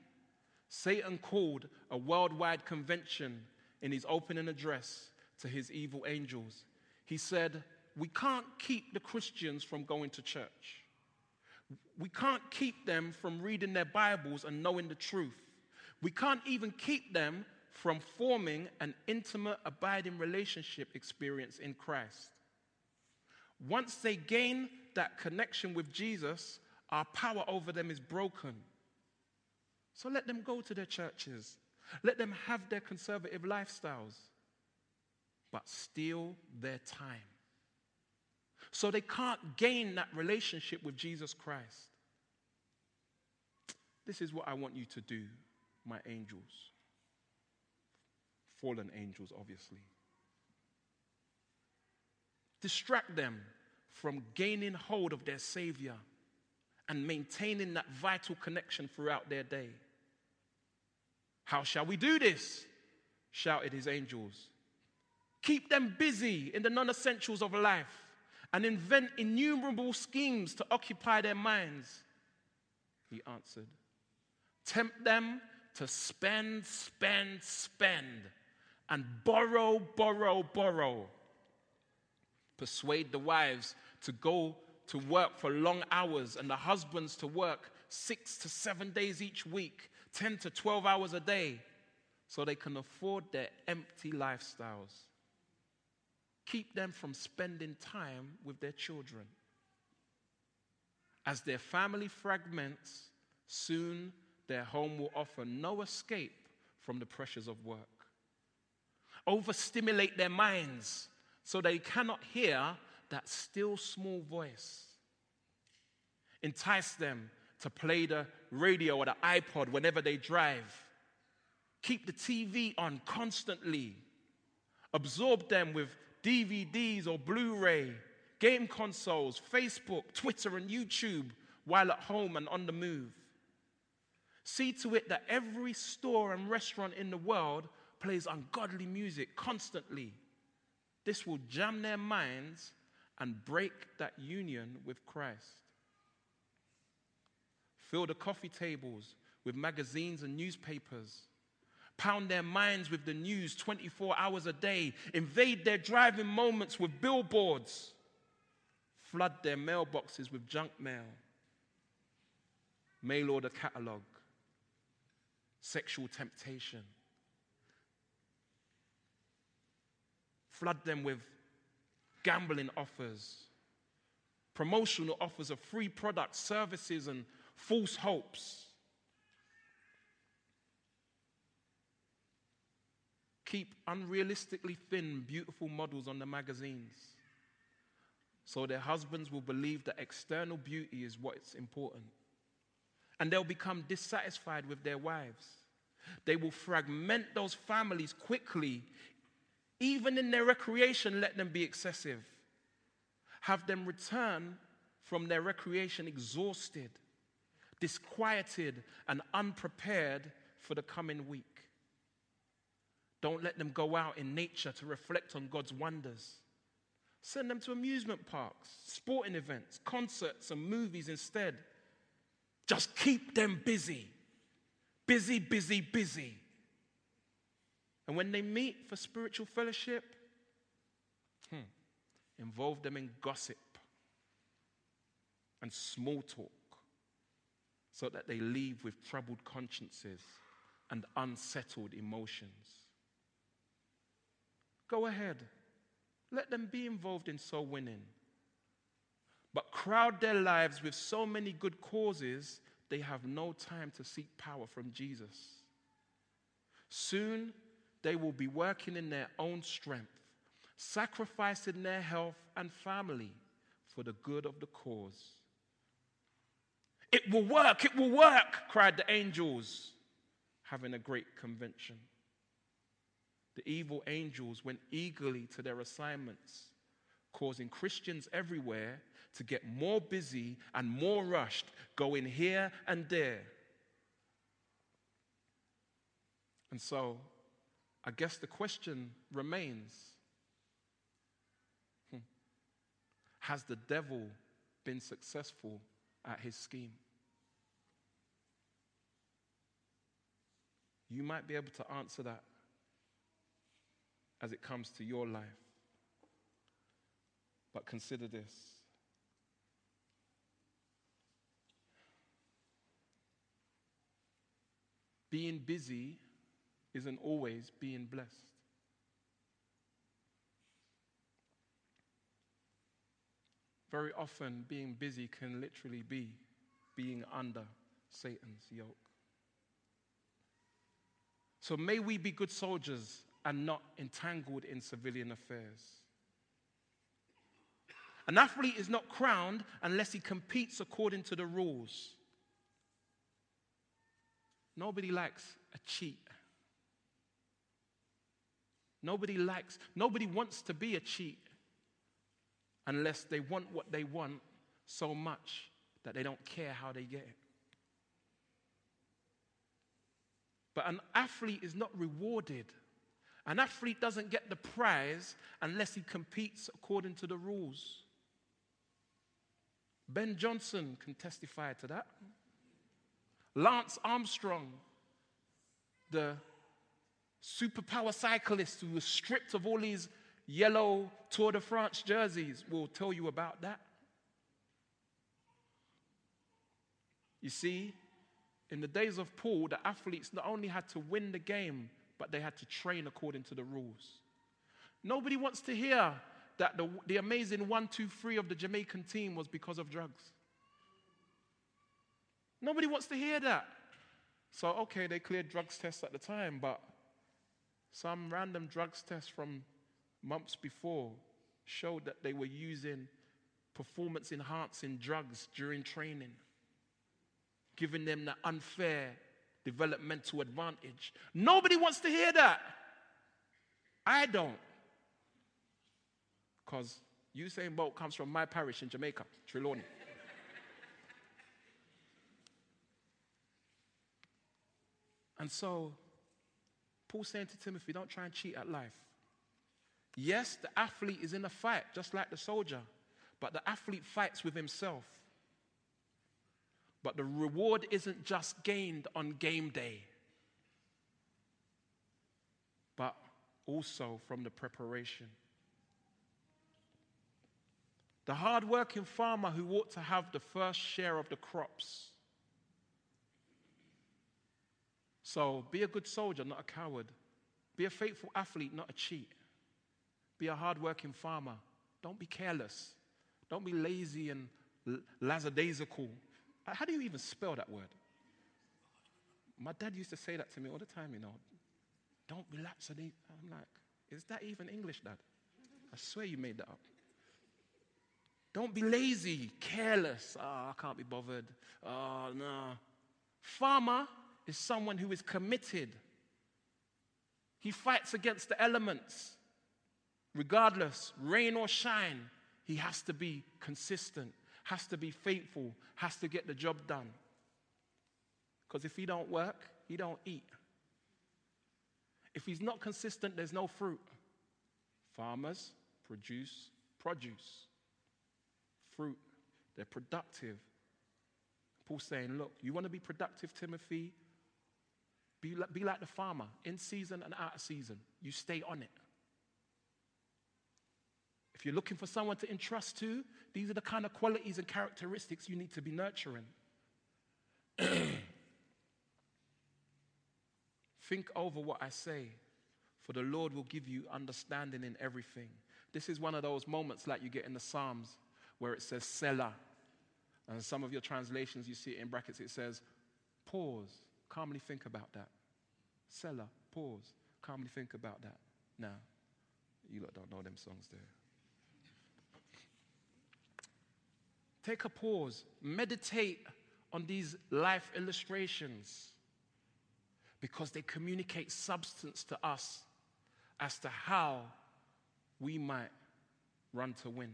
Satan called a worldwide convention in his opening address to his evil angels. He said, We can't keep the Christians from going to church. We can't keep them from reading their Bibles and knowing the truth. We can't even keep them from forming an intimate, abiding relationship experience in Christ. Once they gain that connection with Jesus, our power over them is broken. So let them go to their churches. Let them have their conservative lifestyles, but steal their time. So they can't gain that relationship with Jesus Christ. This is what I want you to do, my angels. Fallen angels, obviously. Distract them from gaining hold of their Savior and maintaining that vital connection throughout their day. How shall we do this? shouted his angels. Keep them busy in the non essentials of life and invent innumerable schemes to occupy their minds. He answered. Tempt them to spend, spend, spend, and borrow, borrow, borrow. Persuade the wives to go to work for long hours and the husbands to work six to seven days each week, 10 to 12 hours a day, so they can afford their empty lifestyles. Keep them from spending time with their children. As their family fragments, soon their home will offer no escape from the pressures of work. Overstimulate their minds so they cannot hear that still small voice. Entice them to play the radio or the iPod whenever they drive. Keep the TV on constantly. Absorb them with DVDs or Blu ray, game consoles, Facebook, Twitter, and YouTube while at home and on the move. See to it that every store and restaurant in the world plays ungodly music constantly. This will jam their minds and break that union with Christ. Fill the coffee tables with magazines and newspapers. Pound their minds with the news 24 hours a day. Invade their driving moments with billboards. Flood their mailboxes with junk mail. Mail order catalog. Sexual temptation. Flood them with gambling offers, promotional offers of free products, services, and false hopes. Keep unrealistically thin, beautiful models on the magazines so their husbands will believe that external beauty is what's important. And they'll become dissatisfied with their wives. They will fragment those families quickly even in their recreation, let them be excessive. Have them return from their recreation exhausted, disquieted, and unprepared for the coming week. Don't let them go out in nature to reflect on God's wonders. Send them to amusement parks, sporting events, concerts, and movies instead. Just keep them busy. Busy, busy, busy. And when they meet for spiritual fellowship, hmm, involve them in gossip and small talk so that they leave with troubled consciences and unsettled emotions. Go ahead, let them be involved in soul winning. But crowd their lives with so many good causes, they have no time to seek power from Jesus. Soon, they will be working in their own strength, sacrificing their health and family for the good of the cause. It will work, it will work, cried the angels, having a great convention. The evil angels went eagerly to their assignments, causing Christians everywhere to get more busy and more rushed, going here and there. And so I guess the question remains hmm, Has the devil been successful at his scheme? You might be able to answer that as it comes to your life. But consider this. Being busy isn't always being blessed. very often being busy can literally be being under Satan's yoke. So may we be good soldiers and not entangled in civilian affairs. An athlete is not crowned unless he competes according to the rules. Nobody likes a cheat. Nobody likes, nobody wants to be a cheat unless they want what they want so much that they don't care how they get it. But an athlete is not rewarded. An athlete doesn't get the prize unless he competes according to the rules. Ben Johnson can testify to that. Lance Armstrong, the superpower cyclist who was stripped of all his yellow Tour de France jerseys, will tell you about that. You see, in the days of Paul, the athletes not only had to win the game, but they had to train according to the rules. Nobody wants to hear that the, the amazing one, two, three of the Jamaican team was because of drugs. Nobody wants to hear that. So, okay, they cleared drugs tests at the time, but some random drugs test from months before showed that they were using performance enhancing drugs during training giving them the unfair developmental advantage. Nobody wants to hear that. I don't. Because Usain Bolt comes from my parish in Jamaica, Trelawny. and so, Paul's saying to Timothy, don't try and cheat at life. Yes, the athlete is in a fight, just like the soldier, but the athlete fights with himself. But the reward isn't just gained on game day, but also from the preparation. The hard-working farmer who ought to have the first share of the crops. So be a good soldier, not a coward. Be a faithful athlete, not a cheat. Be a hard-working farmer. Don't be careless. Don't be lazy and lackadaisical. How do you even spell that word? My dad used to say that to me all the time, you know. Don't relapse. I'm like, is that even English, Dad? I swear you made that up. Don't be lazy, careless. Oh, I can't be bothered. Ah, oh, no. Farmer is someone who is committed. He fights against the elements. Regardless, rain or shine, he has to be consistent has to be faithful, has to get the job done. Because if he don't work, he don't eat. If he's not consistent, there's no fruit. Farmers produce produce, fruit. They're productive. Paul's saying, look, you want to be productive, Timothy? Be like, be like the farmer, in season and out of season. You stay on it. If you're looking for someone to entrust to, these are the kind of qualities and characteristics you need to be nurturing. *clears throat* Think over what I say, for the Lord will give you understanding in everything. This is one of those moments like you get in the Psalms where it says Selah. And some of your translations, you see it in brackets, it says, pause, calmly think about that. Selah, pause, calmly think about that. Now, you lot don't know them songs there. Take a pause, meditate on these life illustrations because they communicate substance to us as to how we might run to win,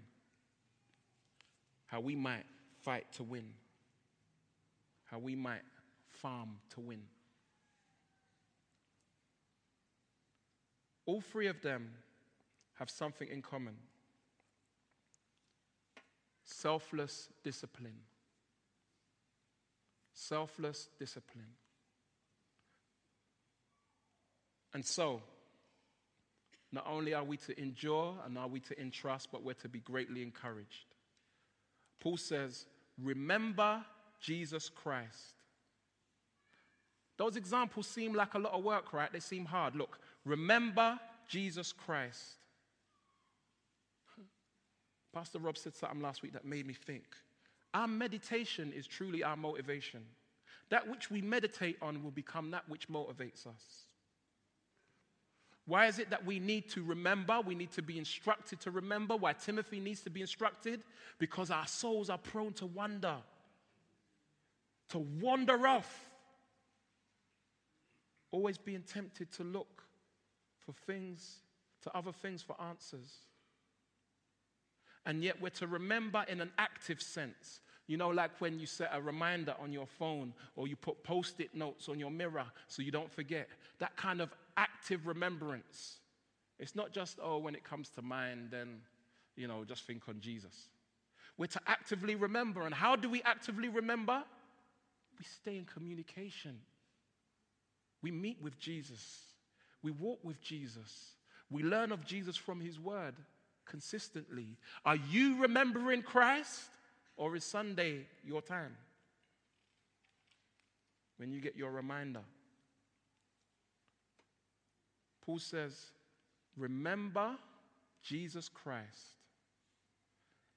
how we might fight to win, how we might farm to win. All three of them have something in common selfless discipline. Selfless discipline. And so, not only are we to endure and are we to entrust, but we're to be greatly encouraged. Paul says, Remember Jesus Christ. Those examples seem like a lot of work, right? They seem hard. Look, remember Jesus Christ Pastor Rob said something last week that made me think. Our meditation is truly our motivation. That which we meditate on will become that which motivates us. Why is it that we need to remember? We need to be instructed to remember. Why Timothy needs to be instructed? Because our souls are prone to wander, to wander off. Always being tempted to look for things, to other things for answers. And yet we're to remember in an active sense. You know, like when you set a reminder on your phone or you put post it notes on your mirror so you don't forget. That kind of active remembrance. It's not just, oh, when it comes to mind, then, you know, just think on Jesus. We're to actively remember. And how do we actively remember? We stay in communication. We meet with Jesus. We walk with Jesus. We learn of Jesus from his word consistently. Are you remembering Christ? Or is Sunday your time? When you get your reminder. Paul says, Remember Jesus Christ.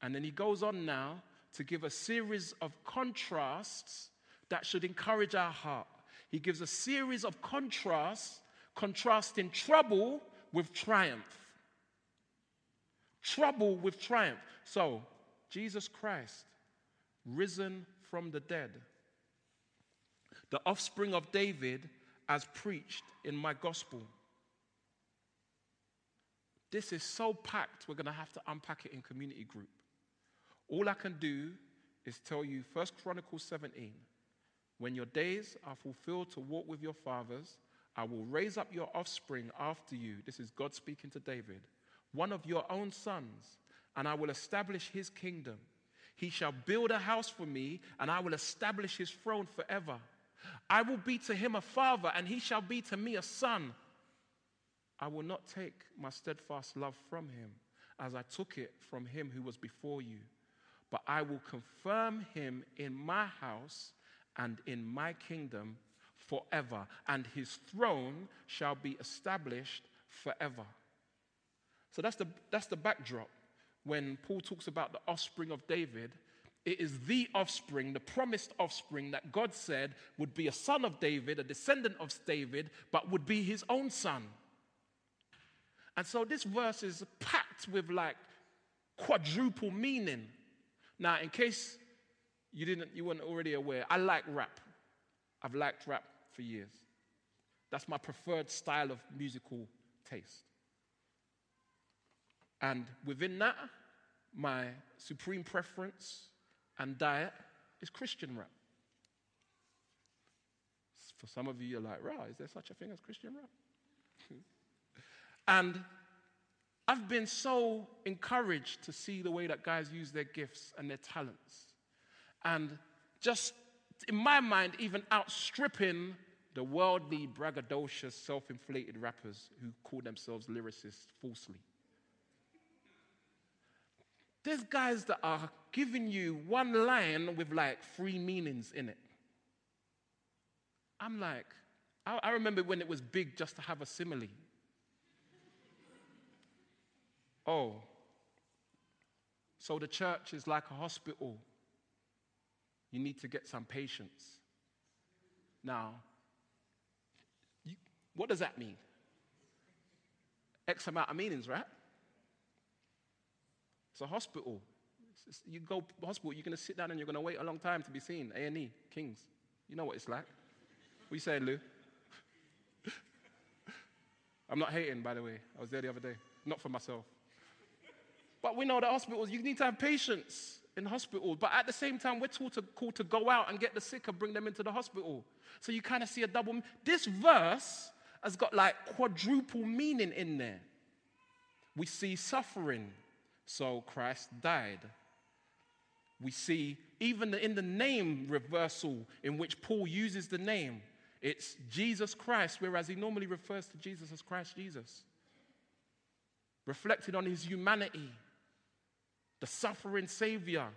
And then he goes on now to give a series of contrasts that should encourage our heart. He gives a series of contrasts, contrasting trouble with triumph. Trouble with triumph. So, Jesus Christ, risen from the dead, the offspring of David, as preached in my gospel. This is so packed, we're going to have to unpack it in community group. All I can do is tell you, First Chronicles 17, when your days are fulfilled to walk with your fathers, I will raise up your offspring after you. This is God speaking to David, one of your own sons, and I will establish his kingdom. He shall build a house for me, and I will establish his throne forever. I will be to him a father, and he shall be to me a son. I will not take my steadfast love from him as I took it from him who was before you, but I will confirm him in my house and in my kingdom forever, and his throne shall be established forever. So that's the, that's the backdrop when Paul talks about the offspring of David. It is the offspring, the promised offspring that God said would be a son of David, a descendant of David, but would be his own son. And so this verse is packed with like quadruple meaning. Now, in case you didn't, you weren't already aware, I like rap. I've liked rap for years. That's my preferred style of musical taste. And within that, my supreme preference and diet is Christian rap. For some of you, you're like, right, is there such a thing as Christian rap? *laughs* And I've been so encouraged to see the way that guys use their gifts and their talents. And just in my mind, even outstripping the worldly, braggadocious, self inflated rappers who call themselves lyricists falsely. There's guys that are giving you one line with like three meanings in it. I'm like, I, I remember when it was big just to have a simile. Oh, so the church is like a hospital. You need to get some patience. Now, you, what does that mean? X amount of meanings, right? It's a hospital. It's, you go hospital, you're going to sit down and you're going to wait a long time to be seen. A&E, Kings. You know what it's like. What you saying, Lou? *laughs* I'm not hating, by the way. I was there the other day. Not for myself. But we know that hospitals, you need to have patience in hospital. But at the same time, we're taught to, called to go out and get the sick and bring them into the hospital. So you kind of see a double. This verse has got like quadruple meaning in there. We see suffering, so Christ died. We see even in the name reversal in which Paul uses the name, it's Jesus Christ, whereas he normally refers to Jesus as Christ Jesus. Reflected on his humanity the suffering Savior,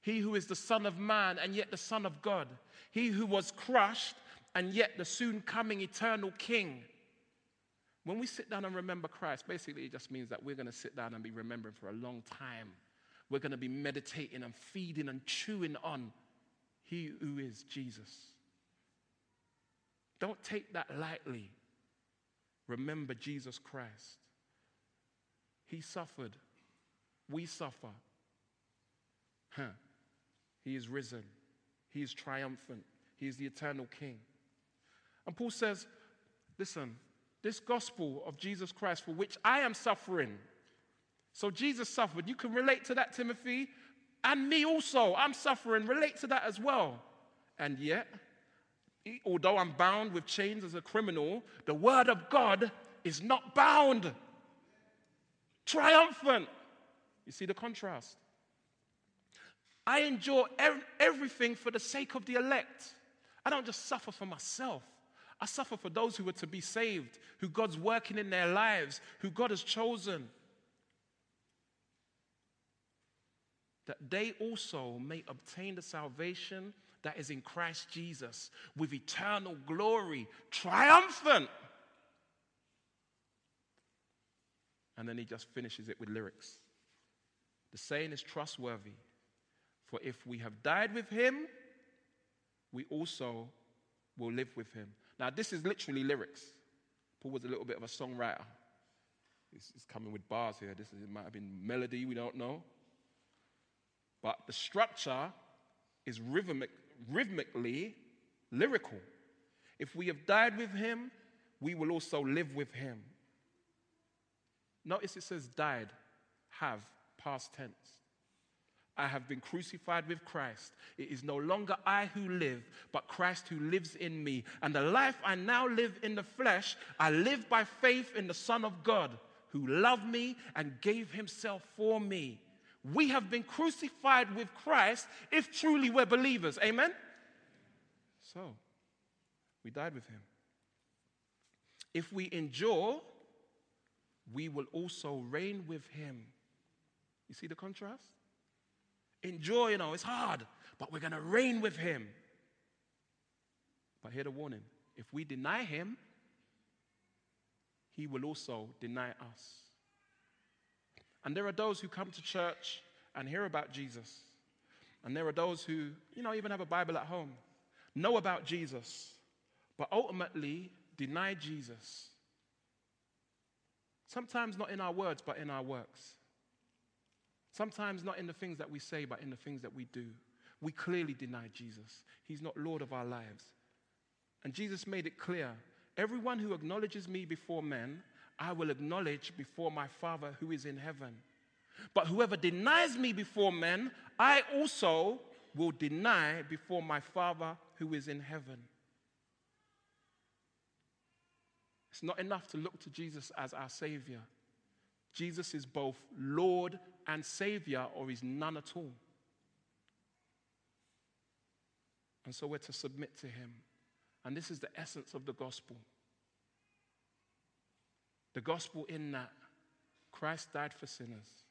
he who is the Son of Man and yet the Son of God, he who was crushed and yet the soon coming eternal King. When we sit down and remember Christ, basically it just means that we're going to sit down and be remembering for a long time. We're going to be meditating and feeding and chewing on He who is Jesus. Don't take that lightly. Remember Jesus Christ. He suffered. We suffer. Huh. He is risen. He is triumphant. He is the eternal King. And Paul says, listen, this gospel of Jesus Christ for which I am suffering. So Jesus suffered. You can relate to that, Timothy. And me also. I'm suffering. Relate to that as well. And yet, although I'm bound with chains as a criminal, the word of God is not bound. Triumphant. You see the contrast? I endure everything for the sake of the elect. I don't just suffer for myself. I suffer for those who are to be saved, who God's working in their lives, who God has chosen. That they also may obtain the salvation that is in Christ Jesus with eternal glory, triumphant. And then he just finishes it with lyrics. The saying is trustworthy. For if we have died with him, we also will live with him. Now, this is literally lyrics. Paul was a little bit of a songwriter. He's coming with bars here. This is, might have been melody, we don't know. But the structure is rhythmic, rhythmically lyrical. If we have died with him, we will also live with him. Notice it says died, have, past tense. I have been crucified with Christ. It is no longer I who live, but Christ who lives in me. And the life I now live in the flesh, I live by faith in the Son of God, who loved me and gave himself for me. We have been crucified with Christ if truly we're believers. Amen? So, we died with him. If we endure, we will also reign with him. You see the contrast? Enjoy, you know, it's hard, but we're going to reign with him. But hear the warning if we deny him, he will also deny us. And there are those who come to church and hear about Jesus. And there are those who, you know, even have a Bible at home, know about Jesus, but ultimately deny Jesus. Sometimes not in our words, but in our works. Sometimes not in the things that we say, but in the things that we do. We clearly deny Jesus. He's not Lord of our lives. And Jesus made it clear everyone who acknowledges me before men, I will acknowledge before my Father who is in heaven. But whoever denies me before men, I also will deny before my Father who is in heaven. It's not enough to look to Jesus as our Savior. Jesus is both Lord and Savior, or He's none at all. And so we're to submit to Him. And this is the essence of the gospel. The gospel, in that Christ died for sinners,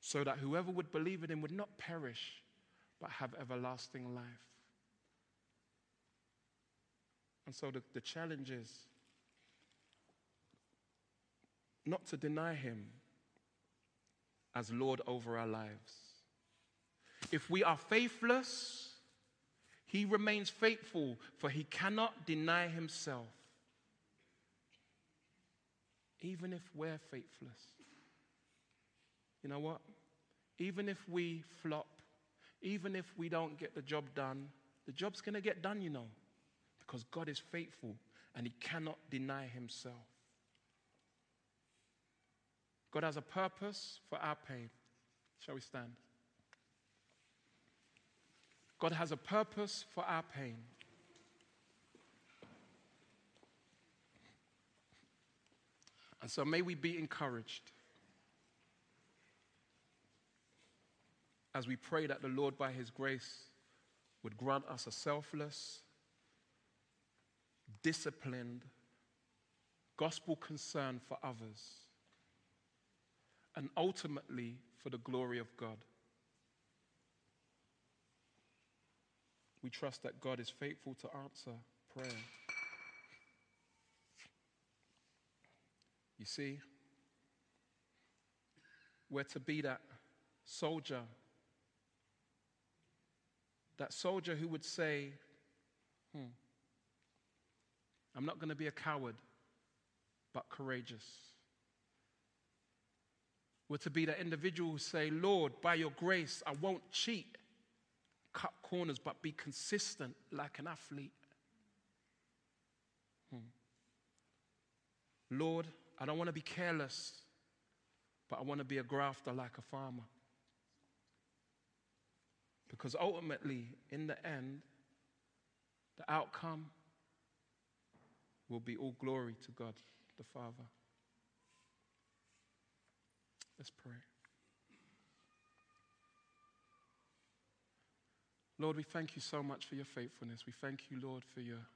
so that whoever would believe in Him would not perish, but have everlasting life. And so the, the challenge is not to deny Him as Lord over our lives. If we are faithless, He remains faithful, for He cannot deny Himself. Even if we're faithless. You know what? Even if we flop, even if we don't get the job done, the job's going to get done, you know, because God is faithful and He cannot deny Himself. God has a purpose for our pain. Shall we stand? God has a purpose for our pain. And so may we be encouraged as we pray that the Lord, by His grace, would grant us a selfless, disciplined, gospel concern for others and ultimately for the glory of God. We trust that God is faithful to answer prayer. You see? We're to be that soldier. That soldier who would say, hmm, I'm not going to be a coward, but courageous. We're to be that individual who say, Lord, by your grace, I won't cheat, cut corners, but be consistent like an athlete. Hmm. Lord, I don't want to be careless, but I want to be a grafter like a farmer. Because ultimately, in the end, the outcome will be all glory to God the Father. Let's pray. Lord, we thank you so much for your faithfulness. We thank you, Lord, for your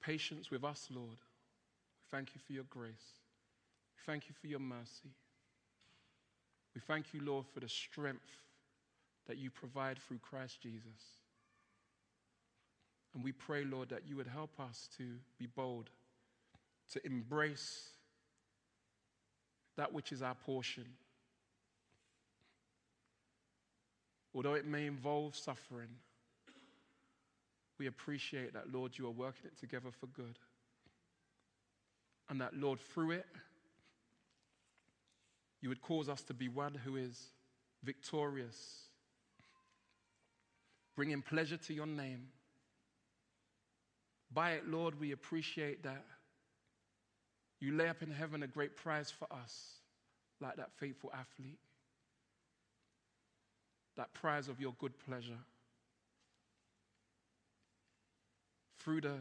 patience with us, Lord. We thank you for your grace. We thank you for your mercy. We thank you, Lord, for the strength that you provide through Christ Jesus. And we pray, Lord, that you would help us to be bold, to embrace that which is our portion. Although it may involve suffering, we appreciate that, Lord, you are working it together for good. And that, Lord, through it, you would cause us to be one who is victorious, bringing pleasure to your name by it, Lord, we appreciate that you lay up in heaven a great prize for us, like that faithful athlete. That prize of your good pleasure. Through the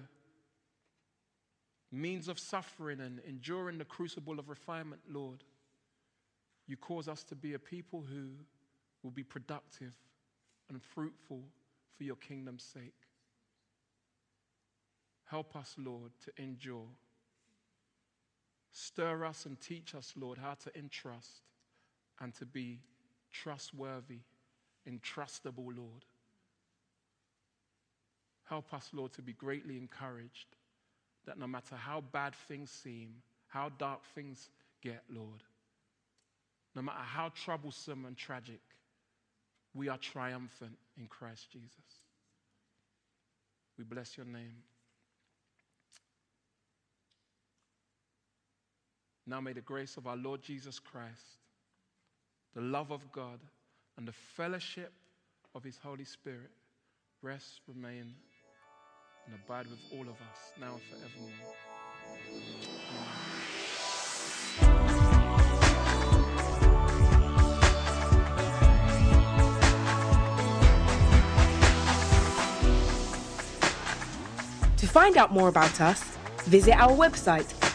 means of suffering and enduring the crucible of refinement, Lord, you cause us to be a people who will be productive and fruitful for your kingdom's sake. Help us, Lord, to endure. Stir us and teach us, Lord, how to entrust and to be trustworthy, entrustable, Lord. Help us, Lord, to be greatly encouraged that no matter how bad things seem, how dark things get, Lord, no matter how troublesome and tragic, we are triumphant in Christ Jesus. We bless your name. Now may the grace of our Lord Jesus Christ, the love of God, and the fellowship of his Holy Spirit rest, remain, and abide with all of us now and forevermore. To find out more about us, visit our website